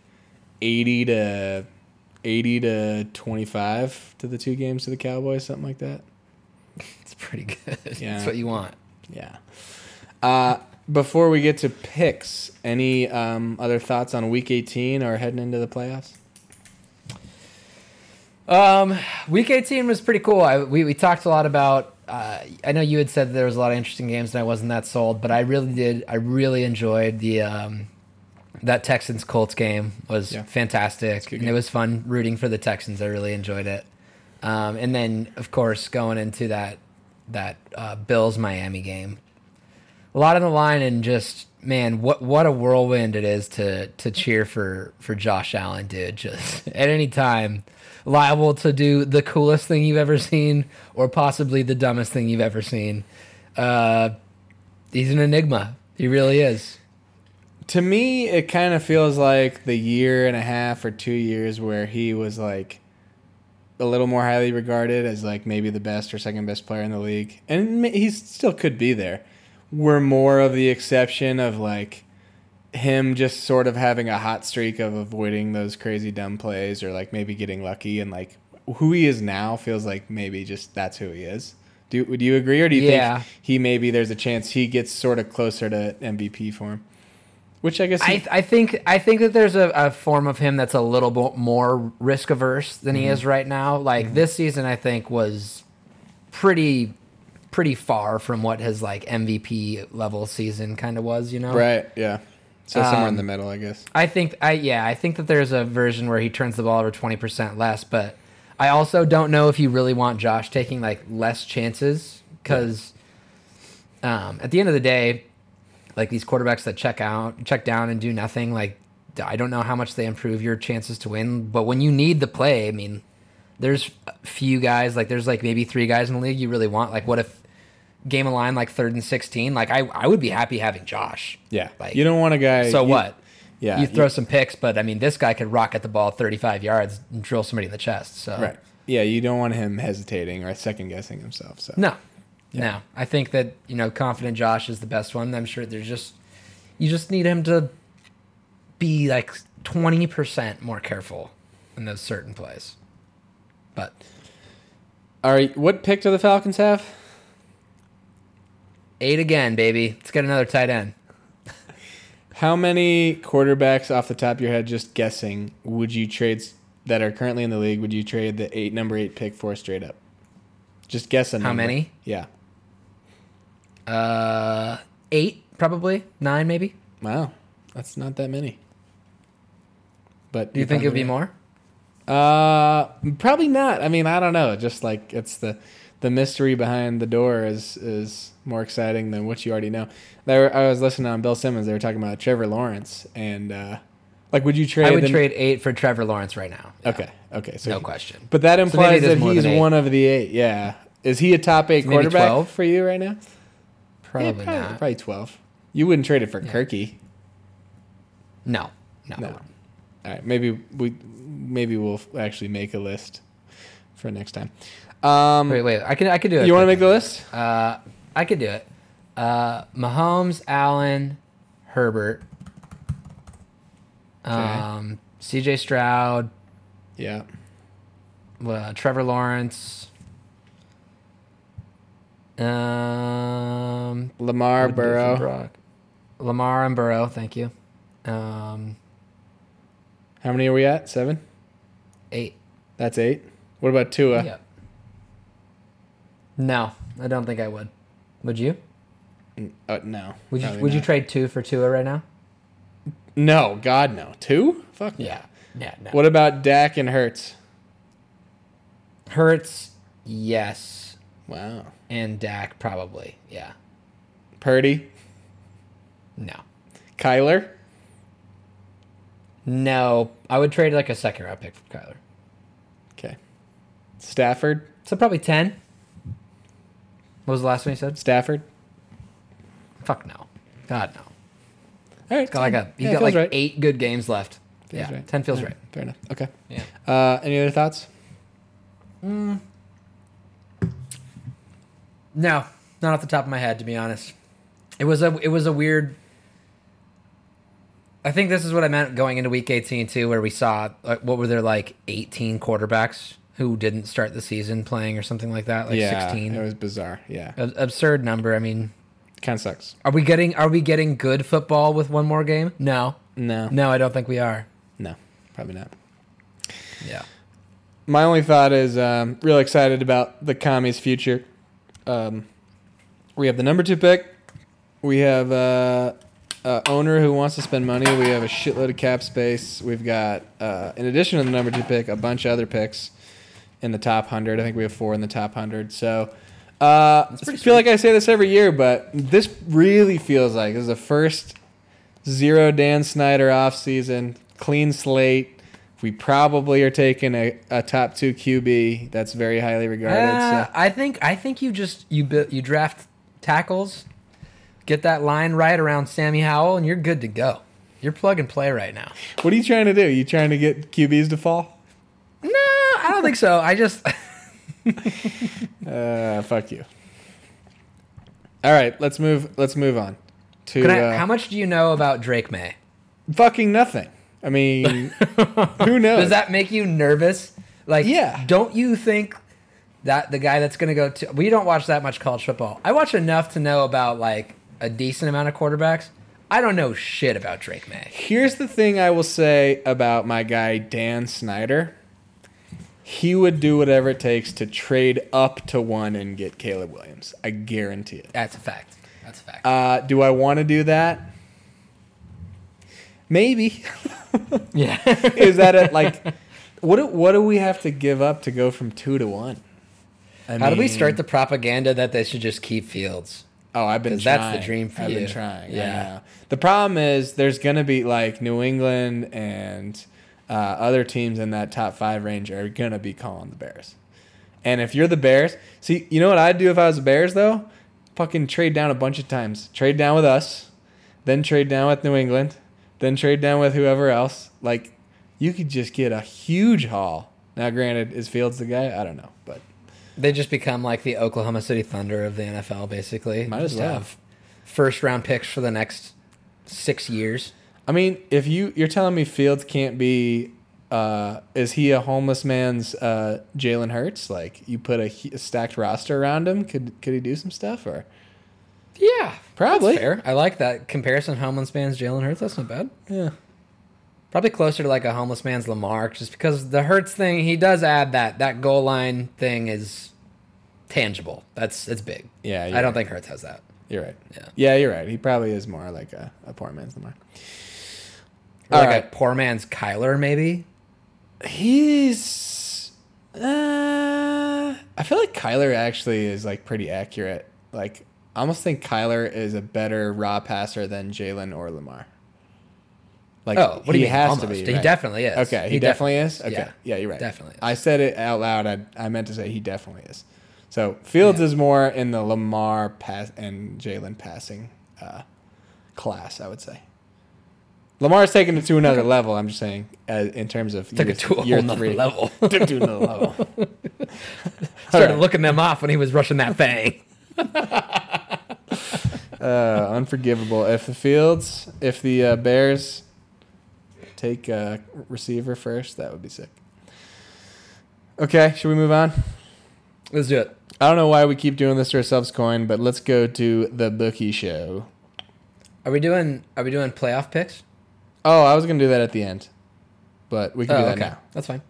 eighty to eighty to twenty five to the two games to the Cowboys, something like that. It's pretty good. Yeah. That's what you want. Yeah. Uh, before we get to picks, any um, other thoughts on Week 18 or heading into the playoffs? Um, week 18 was pretty cool. I, we, we talked a lot about, uh, I know you had said there was a lot of interesting games and I wasn't that sold, but I really did. I really enjoyed the, um, that Texans Colts game was Yeah. fantastic. good And it was fun rooting for the Texans. I really enjoyed it. Um, and then of course going into that, that, uh, Bills Miami game, a lot on the line and just man what what a whirlwind it is to to cheer for for Josh Allen dude. Just at any time liable to do the coolest thing you've ever seen or possibly the dumbest thing you've ever seen. Uh he's an enigma. He really is. To me, it kind of feels like the year and a half or two years where he was like a little more highly regarded as like maybe the best or second best player in the league, and he still could be there. We're more of the exception of like him just sort of having a hot streak of avoiding those crazy dumb plays or like maybe getting lucky and like who he is now feels like maybe just that's who he is. Do would you agree or do you Yeah. think he maybe there's a chance he gets sort of closer to MVP form? Which I guess he, I, I think I think that there's a, a form of him that's a little bit more risk averse than he is right now. Like this season, I think was pretty pretty far from what his like MVP level season kind of was. You know, Right. Yeah. So somewhere in Um, the middle, I guess. I think I yeah, I think that there's a version where he turns the ball over 20% less, but I also don't know if you really want Josh taking like less chances cuz um, at the end of the day, like these quarterbacks that check out, check down and do nothing, like I don't know how much they improve your chances to win, but when you need the play, I mean, there's a few guys like there's like maybe three guys in the league you really want. Like what if game of line like third and 16? Like I I would be happy having Josh. Yeah. like- you don't want a guy. So you- what? Yeah. you throw some picks, but I mean, this guy could rocket the ball 35 yards and drill somebody in the chest. So Right. Yeah. You don't want him hesitating or second guessing himself. So no, no, I think that you know, confident Josh is the best one. I'm sure there's just you just need him to be like 20 percent more careful in those certain plays. But All right. What pick do the Falcons have? eight again, baby. Let's get another tight end. How many quarterbacks off the top of your head, just guessing, would you trade that are currently in the league? Would you trade the eight number eight pick for straight up? Just guess a How number. many? Yeah. Uh, eight probably nine maybe. Wow. That's not that many. But Do you think it would be more? Uh, probably not. I mean, I don't know. Just like it's the the mystery behind the door is is more exciting than what you already know. There, I was listening on Bill Simmons. They were talking about Trevor Lawrence and uh, like, would you trade? I would trade eight for Trevor Lawrence right now. Yeah, Okay, okay, so no he- question. But that implies is that he's one of the eight. Yeah, is he a top eight So quarterback 12? for you right now? Probably Yeah, probably, not. probably twelve. You wouldn't trade it for Kirky. No, no. No. All right, maybe we maybe we'll actually make a list for next time. Um, Wait, wait. I can I can do it. you want to make the list? Uh, I could do it. Uh, Mahomes, Allen, Herbert, um, C.J. Stroud, Yeah. uh, Trevor Lawrence, um, Lamar who'd do for Burrow. Brock? Lamar and Burrow. Thank you. Um, How many are we at? Seven. eight. That's eight. What about Tua? yeah. No, I don't think I would. Would you? Uh, no. Would you? Would you trade two for Tua right now? No, God, no. Two? Fuck. Yeah. Yeah. No. What about Dak and Hertz? Hurts, yes, Wow. and Dak probably, yeah. Purdy, No, Kyler. no. I would trade like a second round pick for Kyler. Okay. Stafford. So probably ten. What was the last one you said? Stafford. Fuck no. God no. All right. Got like a. He's yeah, got like right. eight good games left. Feels Yeah, right. 10 feels Yeah, right. Fair enough. Okay. Yeah. Uh, any other thoughts? No, not off the top of my head, to be honest. It was a it was a weird. I think this is what I meant going into week 18 too, where we saw uh, what were there like 18 quarterbacks who didn't start the season playing or something like that, like yeah, 16. it was bizarre. Yeah, Ab- absurd number. I mean, kind of sucks. are we getting are we getting good football with one more game? No, No, no, I don't think we are. no, probably not. Yeah, My only thought is um, real excited about the commies' future. Um, we have the number two pick. We have uh, a owner who wants to spend money. We have a shitload of cap space. We've got, uh, in addition to the number two pick, a bunch of other picks in the top hundred. I think we have four in the top hundred. So. Uh, I feel like I say this every year, but this really feels like this is the first zero Dan Snyder off season, clean slate. We probably are taking a, a top two QB that's very highly regarded. Uh, so. I think I think you just you you draft tackles, get that line right around Sammy Howell, and you're good to go. You're plug and play right now. What are you trying to do? You trying to get QBs to fall? No, I don't think so. I just Uh, fuck you. All right, let's move. Let's move on to I, uh, how much do you know about Drake Maye? fucking nothing. I mean, who knows? Does that make you nervous? Like, Yeah. Don't you think that the guy that's going to go to? We don't watch that much college football. I watch enough to know about like a decent amount of quarterbacks. I don't know shit about Drake Maye. Here's the thing I will say about my guy Dan Snyder. He would do whatever it takes to trade up to one and get Caleb Williams. I guarantee it. That's a fact. That's a fact. Uh, do I want to do that? Maybe. yeah. Is that it? Like, what do, what do we have to give up to go from two to one? I How do we start the propaganda that they should just keep Fields? Oh, I've been. trying. that's the dream for I've you. been trying. Yeah. Yeah. The problem is there's gonna be like New England and uh, other teams in that top five range are gonna be calling the Bears. And if you're the Bears, see, you know what I'd do if I was the Bears though? Fucking trade down a bunch of times. Trade down with us, then trade down with New England, then trade down with whoever else. Like, you could just get a huge haul. Now, granted, is Fields the guy? I don't know, but They just become like the Oklahoma City Thunder of the NFL, basically. Might as well. have first round picks for the next six years. I mean, if you you're telling me Fields can't be, uh, is he a homeless man's uh, Jalen Hurts? Like you put a, a stacked roster around him, could could he do some stuff or? Yeah, Probably. Fair. I like that comparison. Homeless man's Jalen Hurts. That's not bad. Yeah. Probably closer to like a homeless man's Lamar, just because the Hurts thing he does add that that goal line thing is tangible. That's it's big. Yeah, I don't right. think Hurts has that. You're right. Yeah. Yeah, you're right. He probably is more like a, a poor man's Lamar. Or All like right. a poor man's Kyler, maybe. He's. Uh, I feel like Kyler actually is like pretty accurate. Like, I almost think Kyler is a better raw passer than Jalen or Lamar. Like, Oh, what do you he has Almost. to be. He right? definitely is. Okay, he, He definitely def- is. Okay, yeah, yeah, you're right. definitely is. I said it out loud. I, I meant to say he definitely is. So Fields Yeah. is more in the Lamar pass and Jalen passing uh, class. I would say. Lamar's taking it to another level. I'm just saying, uh, in terms of Took year, it to a whole three. level. Took to another level. Started Alright. looking them off when he was rushing that fang. Uh, unforgivable. If the Fields, if the uh, Bears take a receiver first, that would be sick. Okay, should we move on? Let's do it. I don't know why we keep doing this to ourselves, Coyne, but let's go to the bookie show. Are we doing? Are we doing playoff picks? Oh, I was gonna do that at the end, but we can do Oh, that okay, now. that's fine.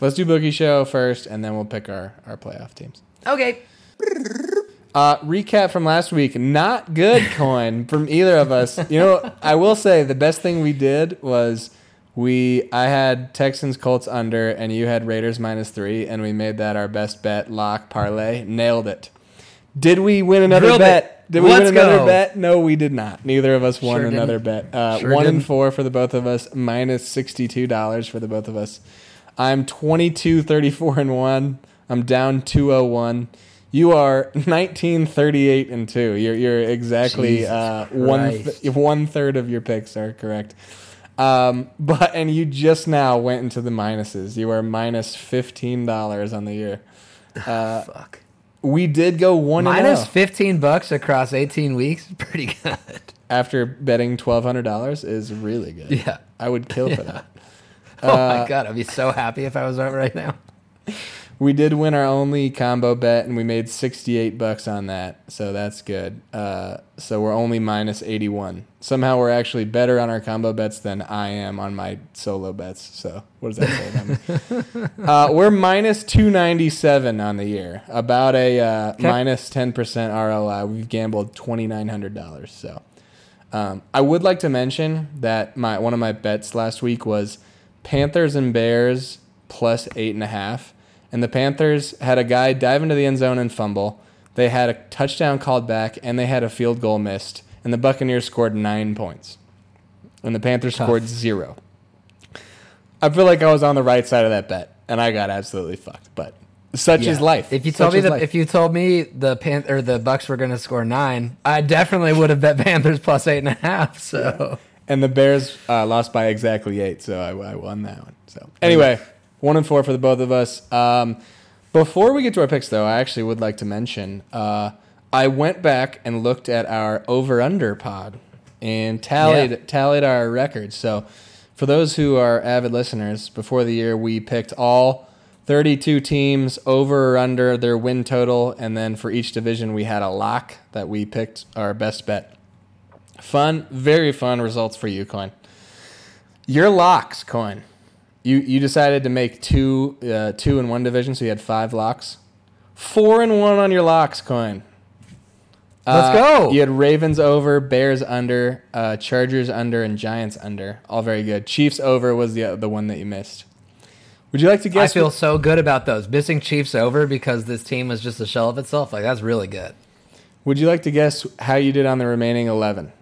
Let's do bookie show first, and then we'll pick our our playoff teams. Okay. Uh, recap from last week. Not good Coyne from either of us. You know, I will say the best thing we did was we I had Texans Colts under and you had Raiders minus three, and we made that our best bet lock parlay. Nailed it. Did we win another Drilled bet? it. Did we Let's win another go. bet? No, we did not. Neither of us won Sure another didn't. bet. Uh, Sure one and didn't. four for the both of us, minus sixty two dollars for the both of us. I'm 22, 34 and one. I'm down 201. You are 1938 and two. You're you're exactly uh, one th- one third of your picks are correct. Um, but and you just now went into the minuses. You are minus fifteen dollars on the year. Uh, Fuck. we did go one and Minus oh fifteen bucks across eighteen weeks. Pretty good. after betting twelve hundred dollars is really good. Yeah. I would kill for that. Oh Uh, my god, I'd be so happy if I was right right now. We did win our only combo bet, and we made sixty-eight bucks on that, so that's good. Uh, so we're only minus eighty-one. Somehow we're actually better on our combo bets than I am on my solo bets. So what does that say about me? uh, we're minus two ninety-seven on the year, about a uh, minus ten percent ROI. We've gambled twenty-nine hundred dollars. So um, I would like to mention that my one of my bets last week was Panthers and Bears plus eight and a half. And the Panthers had a guy dive into the end zone and fumble. They had a touchdown called back, and they had a field goal missed. And the Buccaneers scored nine points, and the Panthers Tough. scored zero. I feel like I was on the right side of that bet, and I got absolutely fucked. But such is life. If you Such told me is that life. if you told me the Pan or the Bucs were going to score nine, I definitely would have bet Panthers plus eight and a half. So And the Bears uh, lost by exactly eight, so I, I won that one. So anyway, one and four for the both of us. Um, before we get to our picks, though, I actually would like to mention uh, I went back and looked at our over under pod and tallied Yeah. tallied our records. So for those who are avid listeners, before the year we picked all 32 teams over or under their win total, and then for each division we had a lock that we picked our best bet. Fun, very fun results for you, Coyne. Your locks, Coyne. You you decided to make two uh, two in one division, so you had five locks. Four and one on your locks, Coyne. Let's go. You had Ravens over, Bears under, uh, Chargers under, and Giants under. All very good. Chiefs over was the the one that you missed. Would you like to guess? I feel what- so good about those missing Chiefs over because this team was just a shell of itself. Like that's really good. would you like to guess how you did on the remaining eleven?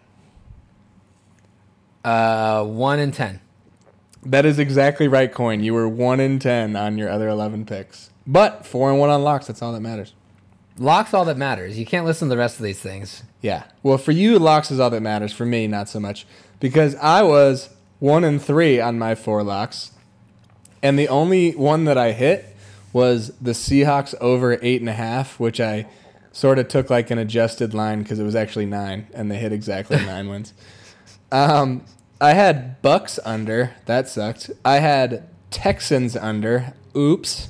Uh, one and ten. That is exactly right, Coyne. You were one in ten on your other eleven picks, but four and one on locks. That's all that matters. Locks all that matters. You can't listen to the rest of these things. Yeah. Well, for you, locks is all that matters. For me, not so much because I was one and three on my four locks, and the only one that I hit was the Seahawks over eight and a half, which I sort of took like an adjusted line because it was actually nine, and they hit exactly nine wins. Um, I had Bucs under. That sucked. I had Texans under. Oops.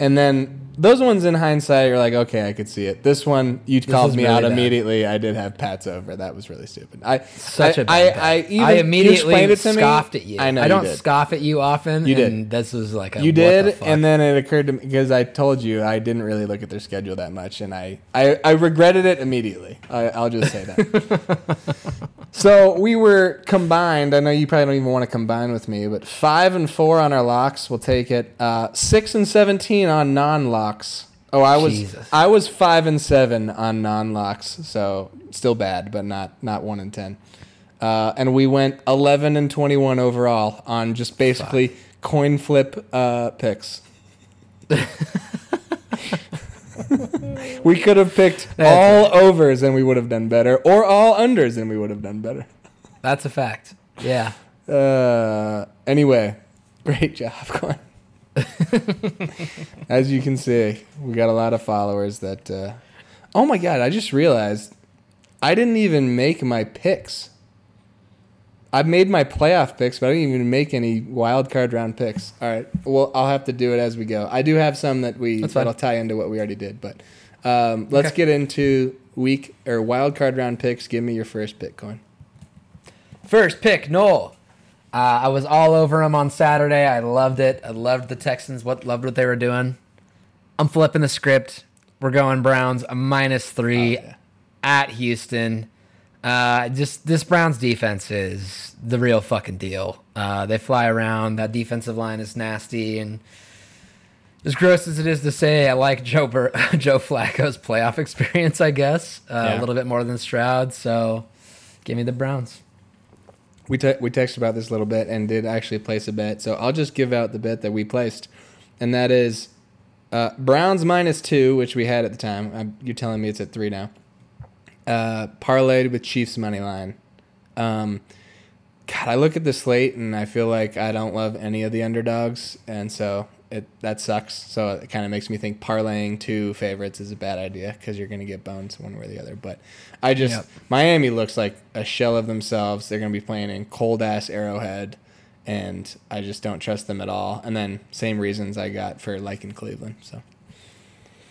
And then those ones in hindsight, you're like, okay, I could see it. This one, you called me really out bad. immediately. I did have Pats over. That was really stupid. I Such I, a bad I. I, even, I immediately to me. scoffed at you. I know I don't scoff at you often. You did. and This was like a You the did, fuck. and then it occurred to me because I told you I didn't really look at their schedule that much, and I, I, I regretted it immediately. I, I'll just say that. so we were combined. I know you probably don't even want to combine with me, but five and four on our locks. We'll take it. Uh, six and seventeen on non-locks. Oh, I was Jesus. I was five and seven on non-locks, so still bad, but not not one and ten. Uh, and we went eleven and twenty-one overall on just basically coin flip uh, picks. we could have picked all overs and we would have done better, or all unders and we would have done better. That's a fact. Yeah. Uh, anyway, great job, Glenn. As you can see, we got a lot of followers that. Uh, oh my god! I just realized I didn't even make my picks. I made my playoff picks, but I didn't even make any wild card round picks. All right, well, I'll have to do it as we go. I do have some that we that'll tie into what we already did, but um, let's Okay. get into week or wild card round picks. Give me your first Bitcoin. First pick, Knoll. Uh, I was all over him on Saturday. I loved it. I loved the Texans. What loved what they were doing. I'm flipping the script. We're going Browns a minus three Oh, yeah. at Houston. Uh, just this Browns defense is the real fucking deal. Uh, they fly around. That defensive line is nasty and as gross as it is to say, I like Joe Bur- Joe Flacco's playoff experience. I guess uh, Yeah. a little bit more than Stroud. So, give me the Browns. We te- we texted about this a little bit and did actually place a bet. So I'll just give out the bet that we placed, and that is uh, Browns minus two, which we had at the time. I'm, you're telling me it's at three now. Uh, parlayed with Chiefs money line. Um, God, I look at the slate and I feel like I don't love any of the underdogs, and so it that sucks. So it kind of makes me think parlaying two favorites is a bad idea because you're going to get boned one way or the other. But I just Yep. Miami looks like a shell of themselves. They're going to be playing in cold ass Arrowhead, and I just don't trust them at all. And then same reasons I got for liking Cleveland. So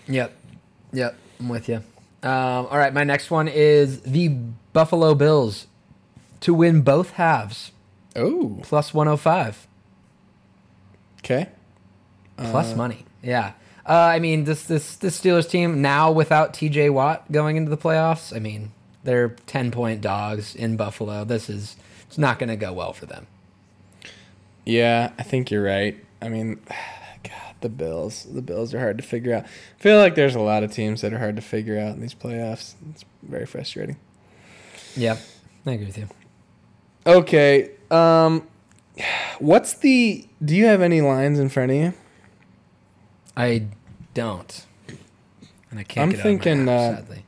Yep. Yep. I'm with you. Um, all right. My next one is the Buffalo Bills to win both halves oh plus 105 okay plus money. Yeah. Uh, I mean, this this this Steelers team now without T.J. Watt going into the playoffs. I mean, they're ten point dogs in Buffalo. This is it's not going to go well for them. Yeah, I think you're right. I mean, the Bills. The Bills are hard to figure out. I feel like there's a lot of teams that are hard to figure out in these playoffs. It's very frustrating. Yeah, I agree with you. Okay, um, what's the? Do you have any lines in front of you? I don't, and I can't. I'm get it out of my thinking, app, uh, sadly.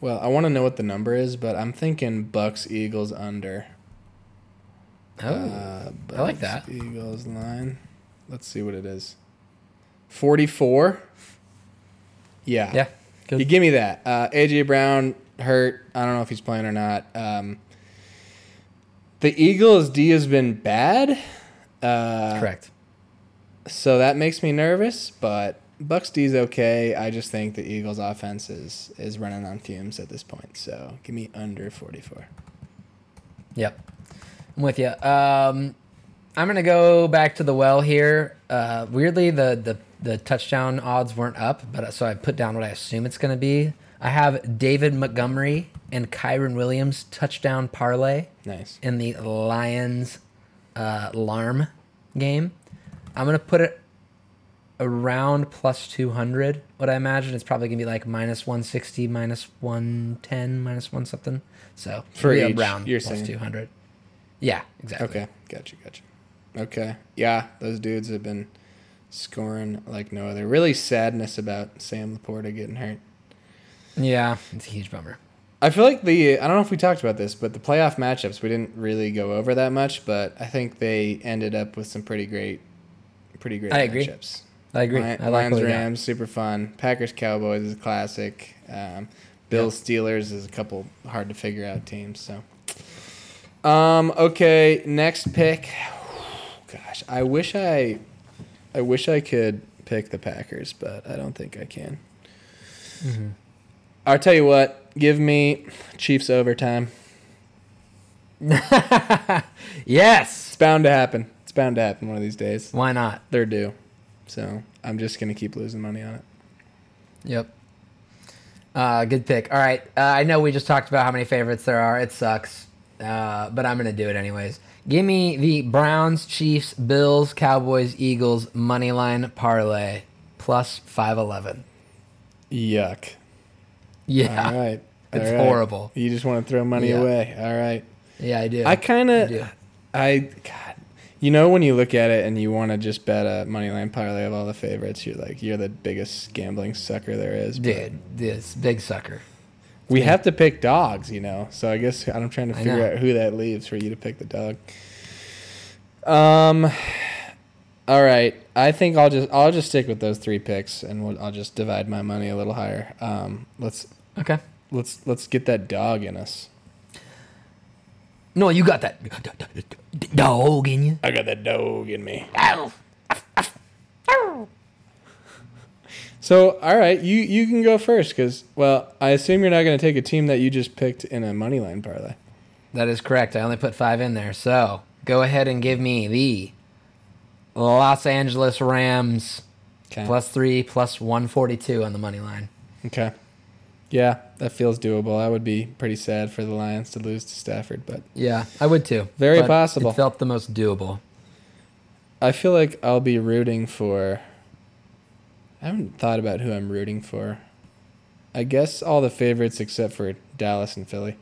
Well, I want to know what the number is, but I'm thinking Bucs Eagles under. Oh, Uh, I like Bucs, that. Eagles line. Let's see what it is. Forty-four. Yeah. yeah, You give me that. Uh, AJ Brown hurt. I don't know if he's playing or not. Um, the Eagles D has been bad. Uh, Correct. So that makes me nervous, but Bucs D is okay. I just think the Eagles offense is is running on fumes at this point. So give me under forty four. Yep. I'm with you. Um, I'm gonna go back to the well here. Uh, weirdly, the, the the touchdown odds weren't up, but so I put down what I assume it's gonna be. I have David Montgomery and Kyren Williams touchdown parlay Nice. in the Lions uh, Larm game. I'm gonna put it around plus 200. What I imagine it's probably gonna be like minus 160, minus 110, minus one something. So For each, around plus saying. 200. Yeah, exactly. Okay. Gotcha. Gotcha. Okay. Yeah, those dudes have been scoring like no other. Really sadness about Sam LaPorta getting hurt. Yeah, it's a huge bummer. I feel like the I don't know if we talked about this, but the playoff matchups we didn't really go over that much, but I think they ended up with some pretty great, pretty great I agree. matchups. I agree. Lion- I like Lions. Rams super fun. Packers Cowboys is a classic. Um, Bills Steelers is a couple hard to figure out teams. So, um, okay, next pick. Gosh, I wish I, I wish I could pick the Packers, but I don't think I can. Mm-hmm. I'll tell you what. Give me Chiefs overtime. yes. It's bound to happen. It's bound to happen one of these days. Why not? They're due. So I'm just gonna keep losing money on it. Yep. Uh, good pick. All right. Uh, I know we just talked about how many favorites there are. It sucks. Uh, but I'm going to do it anyways. Give me the Browns, Chiefs, Bills, Cowboys, Eagles money line parlay plus 511. Yuck. Yeah. All right. It's All right. horrible. You just want to throw money Yeah. away. All right. Yeah, I do. I kind of. I, God, you know, when you look at it and you want to just bet a money line parlay of all the favorites, you're like, you're the biggest gambling sucker there is. Dude, this big sucker. We have to pick dogs, you know. So I guess I'm trying to figure out who that leaves for you to pick the dog. Um. All right. I think I'll just I'll just stick with those three picks, and we'll, I'll just divide my money a little higher. Um. Let's Okay. let's let's get that dog in us. No, you got that dog in you. I got that dog in me. So, all right, you you can go first because, well, I assume you're not going to take a team that you just picked in a money line parlay. That is correct. I only put five in there. So go ahead and give me the Los Angeles Rams Okay. plus three plus 142 on the money line. Okay. Yeah, that feels doable. I would be pretty sad for the Lions to lose to Stafford, but Yeah, I would too. Very possible. It felt the most doable. I feel like I'll be rooting for. I haven't thought about who I'm rooting for. I guess all the favorites except for Dallas and Philly.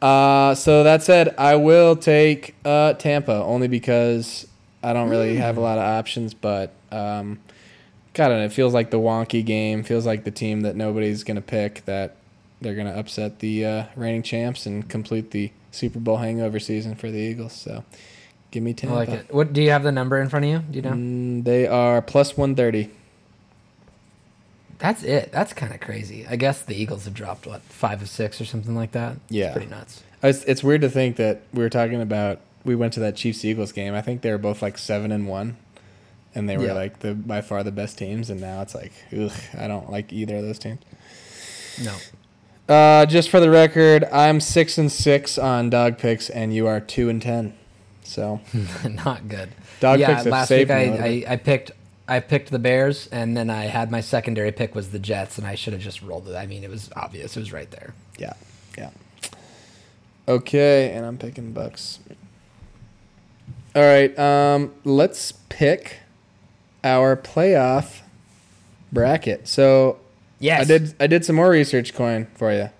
Uh, so that said, I will take uh, Tampa only because I don't really have a lot of options. But um, God, I don't know, it feels like the wonky game. Feels like the team that nobody's gonna pick. That they're gonna upset the uh, reigning champs and complete the Super Bowl hangover season for the Eagles. So give me Tampa. I like it. What do you have the number in front of you? Do you know? Mm, they are plus 130. That's it. That's kind of crazy. I guess the Eagles have dropped what five of six or something like that. Yeah. it's pretty nuts. It's, it's weird to think that we were talking about. We went to that Chiefs Eagles game. I think they were both like seven and one, and they were Yeah. like the by far the best teams. And now it's like, ugh, I don't like either of those teams. No, Uh, just for the record, I'm six and six on dog picks, and you are two and ten. So not good. Dog yeah, picks last week I, I, I picked I picked the Bears, and then I had my secondary pick was the Jets, and I should have just rolled it. I mean, it was obvious. It was right there. yeah, yeah. Okay, and I'm picking Bucs. All right, um, let's pick our playoff bracket. So Yes, I did I did some more research Coyne for you.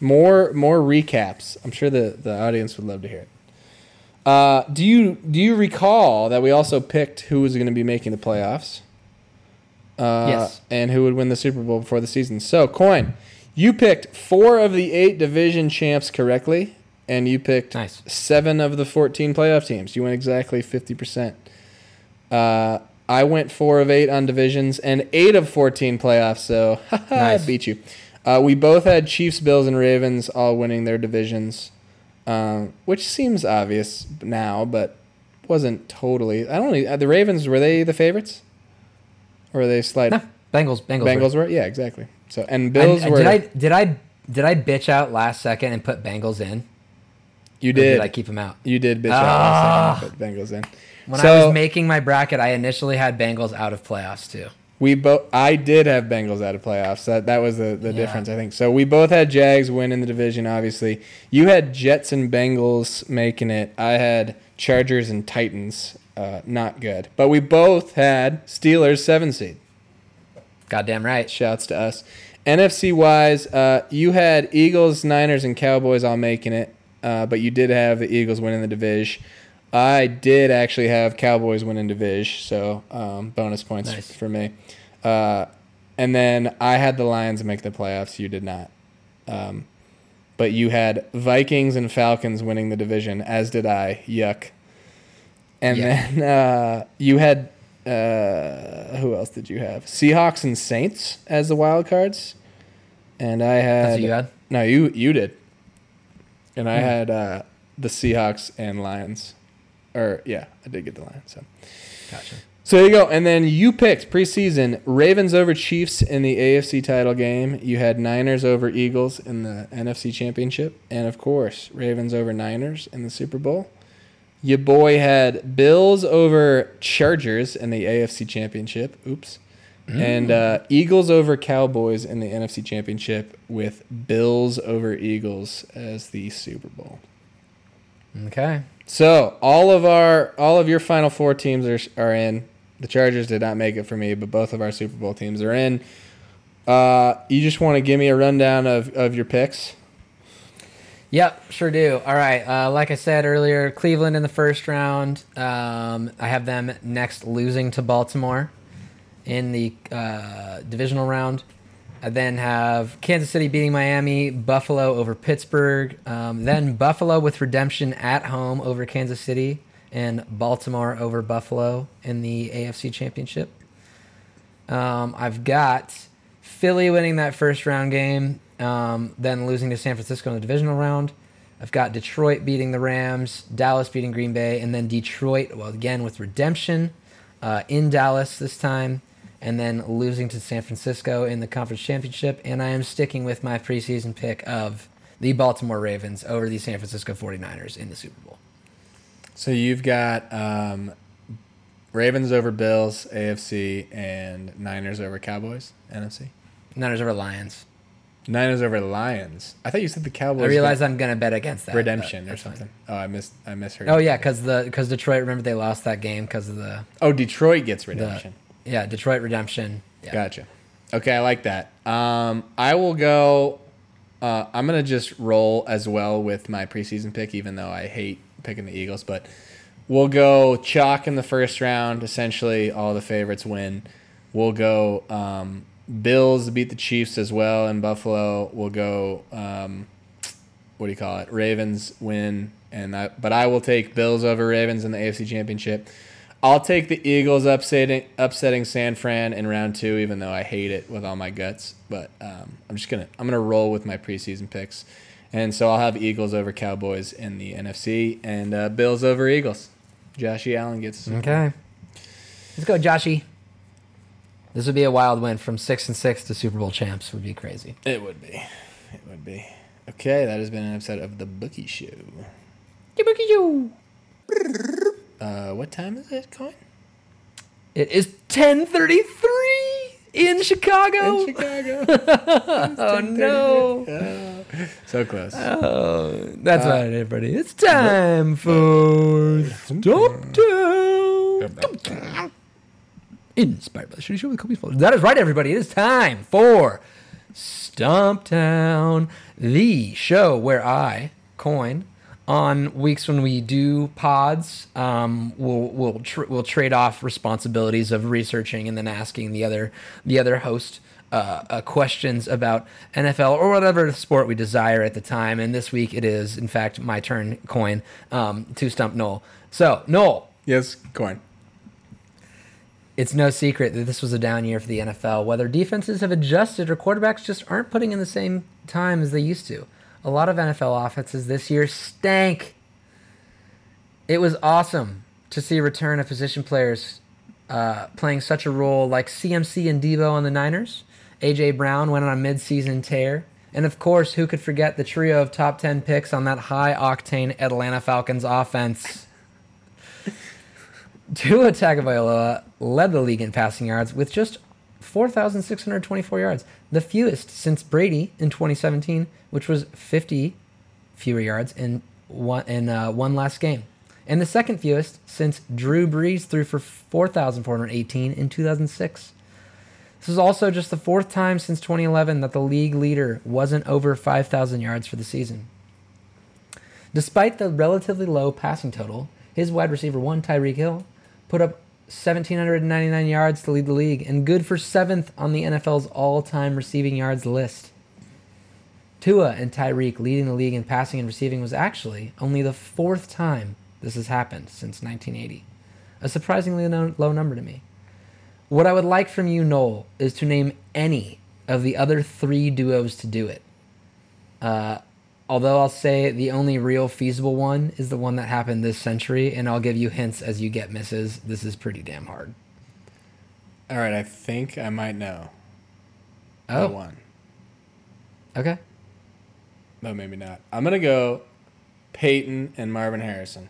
More more recaps. I'm sure the, the audience would love to hear it. Uh, do you do you recall that we also picked who was going to be making the playoffs? Uh, Yes. And who would win the Super Bowl before the season? So, Coyne, you picked four of the eight division champs correctly, and you picked Nice. seven of the 14 playoff teams. You went exactly 50%. Uh, I went four of eight on divisions and eight of 14 playoffs, so I Nice. beat you. Uh, we both had Chiefs, Bills, and Ravens all winning their divisions, um, which seems obvious now, but wasn't totally. I don't know. The Ravens, were they the favorites? Or were they slight? no Bengals. Bengals. Bengals were. were? Yeah, exactly. So And I- Bills I- were. Did I did I did I bitch out last second and put Bengals in? you Or did. Did I keep them out? you did bitch out Ah. last second and put Bengals in. When I So- was making my bracket, I initially had Bengals out of playoffs too. We both. I did have Bengals out of playoffs. That that was the, the Yeah. difference, I think. So we both had Jags win in the division. Obviously, you had Jets and Bengals making it. I had Chargers and Titans. Uh, not good. But we both had Steelers seven seed. Goddamn right. Shouts to us. NFC wise, uh, you had Eagles, Niners, and Cowboys all making it. Uh, but you did have the Eagles winning the division. I did actually have Cowboys winning division, so um, bonus points Nice. for me. Uh, and then I had the Lions make the playoffs. You did not. Um, but you had Vikings and Falcons winning the division, as did I. Yuck. And Yeah. then uh, you had uh, who else did you have? Seahawks and Saints as the wild cards. And I had That's what you had. no, you you did. And I Hmm. had uh, the Seahawks and Lions. Or yeah, I did get the Lions. So. Gotcha. So there you go. And then you picked preseason Ravens over Chiefs in the AFC title game. You had Niners over Eagles in the NFC championship. And of course, Ravens over Niners in the Super Bowl. Your boy had Bills over Chargers in the AFC championship. Oops. And uh, Eagles over Cowboys in the NFC championship with Bills over Eagles as the Super Bowl. Okay. So all of our all of your final four teams are are in. The Chargers did not make it for me, but both of our Super Bowl teams are in. Uh, you just want to give me a rundown of, of your picks? Yep, sure do. All right. Uh, like I said earlier, Cleveland in the first round. Um, I have them next losing to Baltimore in the uh, divisional round. I then have Kansas City beating Miami, Buffalo over Pittsburgh, um, then Buffalo with redemption at home over Kansas City, and Baltimore over Buffalo in the AFC Championship. Um, I've got Philly winning that first round game, um, then losing to San Francisco in the divisional round. I've got Detroit beating the Rams, Dallas beating Green Bay, and then Detroit, well, again with redemption uh, in Dallas this time, and then losing to San Francisco in the conference championship. And I am sticking with my preseason pick of the Baltimore Ravens over the San Francisco 49ers in the Super Bowl. So you've got um, Ravens over Bills, AFC, and Niners over Cowboys, NFC. Niners over Lions. Niners over Lions. I thought you said the Cowboys. I realize I'm gonna bet against that. redemption or that's fine. something. Oh, I missed. I misheard. Oh yeah, because the because Detroit. Remember they lost that game because of the Oh, Detroit gets redemption. Yeah Detroit redemption. Yeah. Gotcha. Okay, I like that. Um, I will go. Uh, I'm gonna just roll as well with my preseason pick, even though I hate picking the Eagles. But we'll go chalk in the first round. Essentially, all the favorites win. We'll go um, Bills beat the Chiefs as well in Buffalo. We'll go. Um, what do you call it? Ravens win, and but I will take Bills over Ravens in the AFC Championship. I'll take the Eagles upsetting upsetting San Fran in round two, even though I hate it with all my guts. But um, I'm just gonna I'm gonna roll with my preseason picks, and so I'll have Eagles over Cowboys in the NFC and uh, Bills over Eagles. Joshy Allen gets Okay. Let's go, Joshy. This would be a wild win from six and six to Super Bowl champs. Would be crazy. It would be. It would be. Okay, that has been an episode of the Bookie Show. Uh, what time is it, Coyne? It is ten thirty three in Chicago. In Chicago. oh no! so close. Oh, that's right, everybody. It's time for Town. Inspired by the Shitty Show with Kobe Spalding. That is right, everybody. It is time for Stump Town, the show where I, Coyne, on weeks when we do pods, um, we'll we'll tr- we'll trade off responsibilities of researching and then asking the other the other host uh, uh, questions about NFL or whatever sport we desire at the time. And this week it is, in fact, my turn, Coyne, um, to stump Knoll. So Knoll, yes, Coyne. it's no secret that this was a down year for the NFL. Whether defenses have adjusted or quarterbacks just aren't putting in the same time as they used to. A lot of NFL offenses this year stank. It was awesome to see a return of position players uh, playing such a role like CMC and Deebo on the Niners. AJ Brown went on a midseason tear. And of course, who could forget the trio of top 10 picks on that high octane Atlanta Falcons offense? Tua Tagovailoa led the league in passing yards with just 4,624 yards, the fewest since Brady in 2017, which was 50 fewer yards in one in uh, one last game, and the second fewest since Drew Brees threw for 4,418 in 2006. This is also just the fourth time since 2011 that the league leader wasn't over 5,000 yards for the season. Despite the relatively low passing total, his wide receiver one, Tyreek Hill, put up 1,799 yards to lead the league and good for seventh on the NFL's all time receiving yards list. Tua and Tyreek leading the league in passing and receiving was actually only the fourth time this has happened since 1980. A surprisingly no- low number to me. What I would like from you, Knoll, is to name any of the other three duos to do it. Uh, although I'll say the only real feasible one is the one that happened this century, and I'll give you hints as you get misses. This is pretty damn hard. All right, I think I might know. Oh, one. okay. No, maybe not. I'm gonna go Peyton and Marvin Harrison.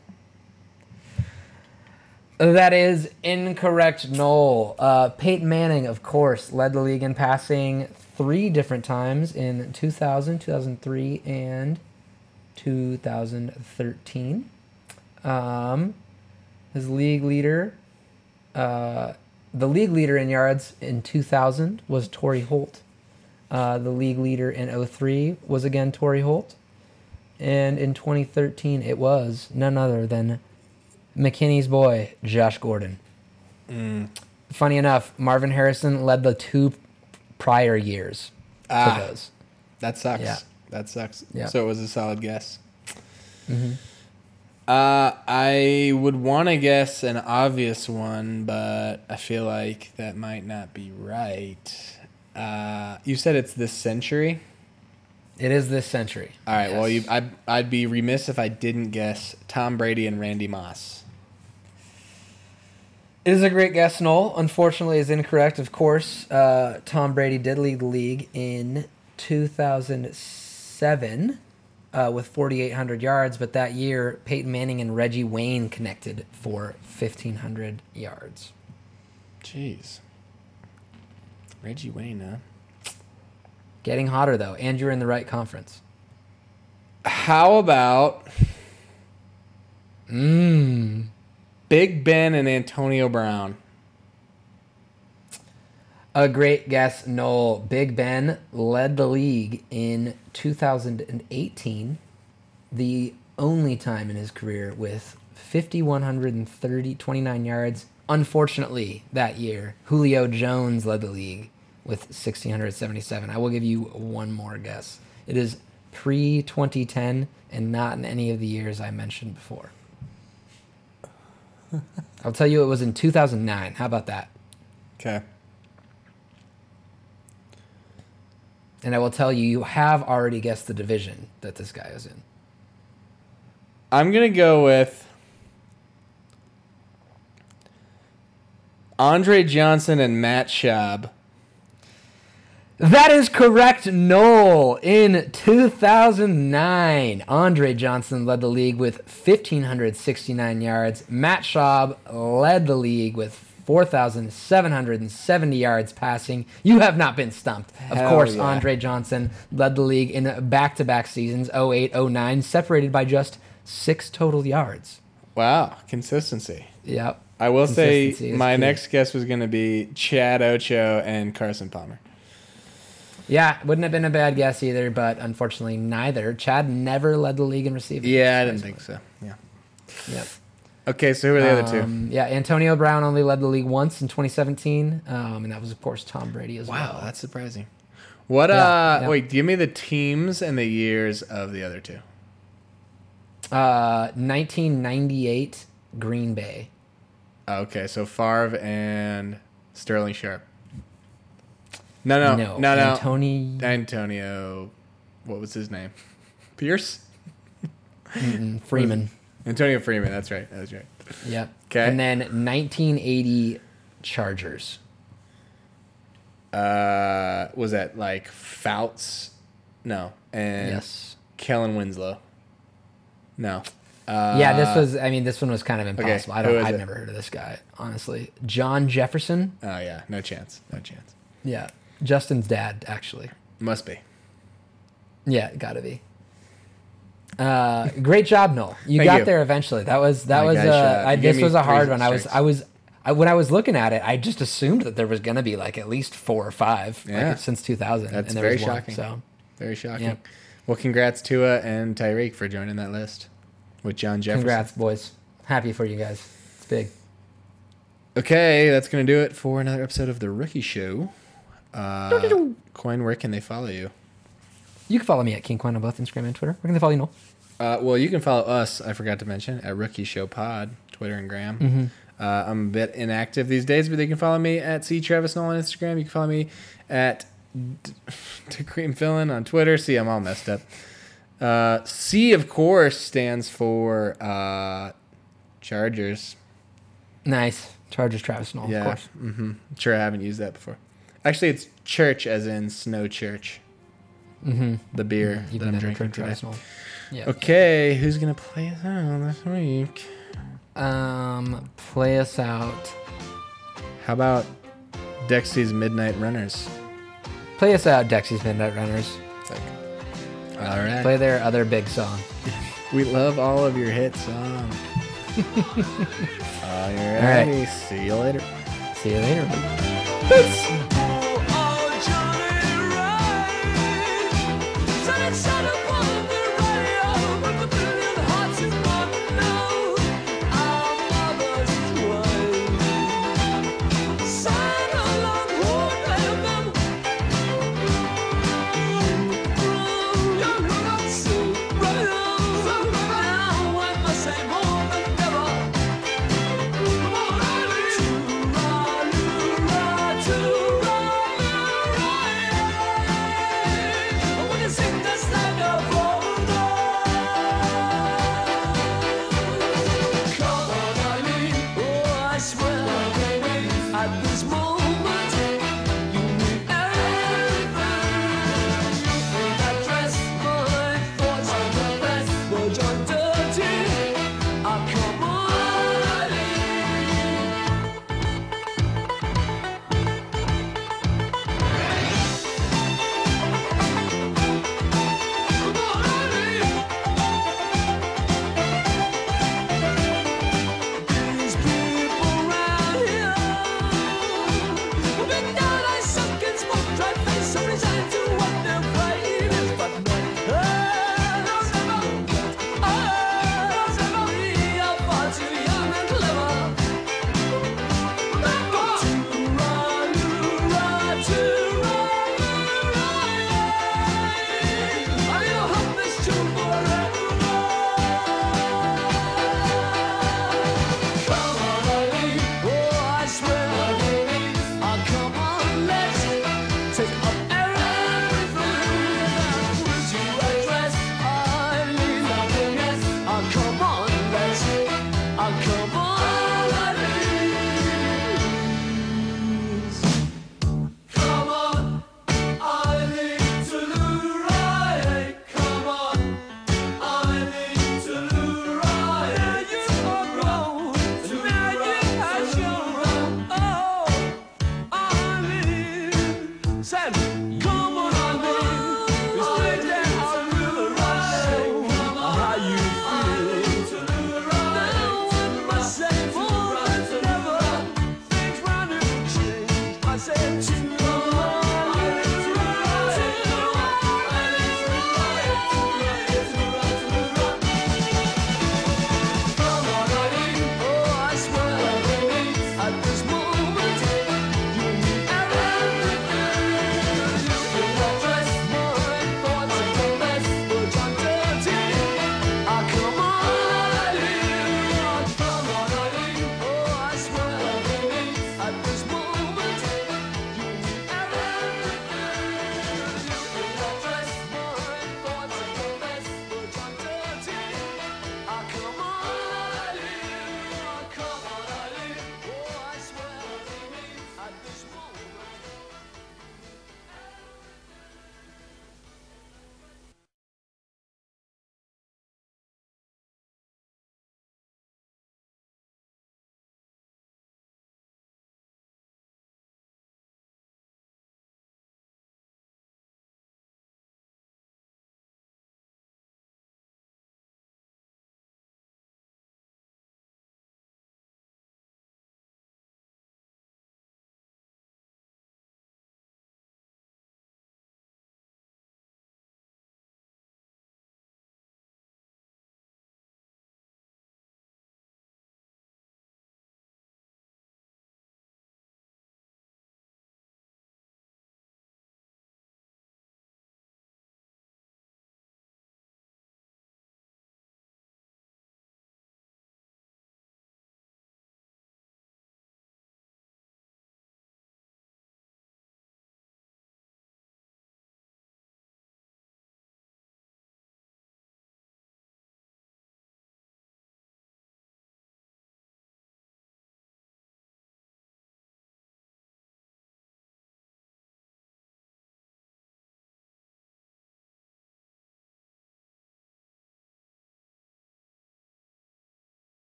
That is incorrect, Knoll. Uh, Peyton Manning, of course, led the league in passing three different times in 2000, 2003, and 2013. Um, his league leader, uh, the league leader in yards in 2000 was Torry Holt. Uh, the league leader in 03 was again Torry Holt. And in 2013, it was none other than McKinney's boy, Josh Gordon. Funny enough, Marvin Harrison led the two prior years Ah. to those. That sucks. Yeah. That sucks. Yeah. So it was a solid guess. Uh, I would want to guess an obvious one, but I feel like that might not be right. Uh, you said it's this century. It is this century. All right. Well, you, I'd, I'd be remiss if I didn't guess Tom Brady and Randy Moss. It is a great guess, Knoll. Unfortunately, is incorrect. Of course, uh, Tom Brady did lead the league in 2007 uh, with 4,800 yards, but that year Peyton Manning and Reggie Wayne connected for 1,500 yards. Jeez. Reggie Wayne, huh? Getting hotter though, and you're in the right conference. How about Mmm. Big Ben and Antonio Brown? A great guess, Knoll. Big Ben led the league in 2018, the only time in his career with 5,130, 29 yards. Unfortunately, that year, Julio Jones led the league with 1,677. I will give you one more guess. It is pre 2010 and not in any of the years I mentioned before. I'll tell you it was in 2009. How about that? Okay. And I will tell you, you have already guessed the division that this guy is in. I'm gonna go with Andre Johnson and Matt Schaub. That is correct, Knoll. In 2009, Andre Johnson led the league with 1,569 yards. Matt Schaub led the league with 4,770 yards passing. You have not been stumped. Of Hell course, yeah. Andre Johnson led the league in back to back seasons 08, 09, separated by just six total yards. Wow, consistency. Yep. I will say Consistency is my key. next guess was gonna be Chad Ocho and Carson Palmer. Yeah, wouldn't have been a bad guess either, but unfortunately, neither. Chad never led the league in receiving. Yeah, I didn't think so. Yeah. Yep. Okay, so who are the other two? Um, yeah, Antonio Brown only led the league once in 2017, um, and that was, of course, Tom Brady as Wow, well. that's surprising. What? Yeah, uh, yeah. wait. Give me the teams and the years of the other two. Uh, 1998 Green Bay. Okay, so Favre and Sterling Sharpe. No, no, no, no. no. Antonio Antonio, what was his name? Pierce. Freeman. Antonio Freeman. That's right. That's right. Yep. Okay. And then 1980 Chargers. Uh, was that like Fouts? No, and yes. Kellen Winslow. No. Uh, yeah, this was. I mean, this one was kind of impossible. I don't. I've it? never heard of this guy, honestly. John Jefferson. Oh yeah, no chance. No chance. Yeah, Justin's dad, actually. Must be. Yeah, gotta be. Uh, great job, Knoll. You got you. there eventually. That was that My was uh. I, this was a hard one. I was. I was I, when I was looking at it, I just assumed that there was gonna be like at least four or five like, since 2000. That's and there very was one, shocking. so Very shocking. Yep. Well, congrats Tua and Tyreek for joining that list with John Jefferson. congrats, boys. Happy for you guys. It's big. Okay, that's gonna do it for another episode of the Rookie Show. Uh, Coyne, where can they follow you? You can follow me at King Coyne on both Instagram and Twitter. Where can they follow you, Knoll? Uh, well, you can follow us. I forgot to mention at Rookie Show Pod, Twitter and Gram. Uh, I'm a bit inactive these days, but they can follow me at C Travis Knoll on Instagram. You can follow me at D- Cream Fillin on Twitter. See, I'm all messed up. Uh, C, of course, stands for uh, Chargers. Nice. Chargers Travis Knoll, yeah, of course. Mm-hmm. Sure, I haven't used that before. Actually, it's church, as in snow church. Mm-hmm. The beer that I'm drinking today. Yeah. Okay, who's gonna play us out this week? Um, play us out. How about Dexy's Midnight Runners? Play us out, Dexy's Midnight Runners. It's like, all right. Play their other big song. We love all of your hit songs. all right. right. See you later. See you later. At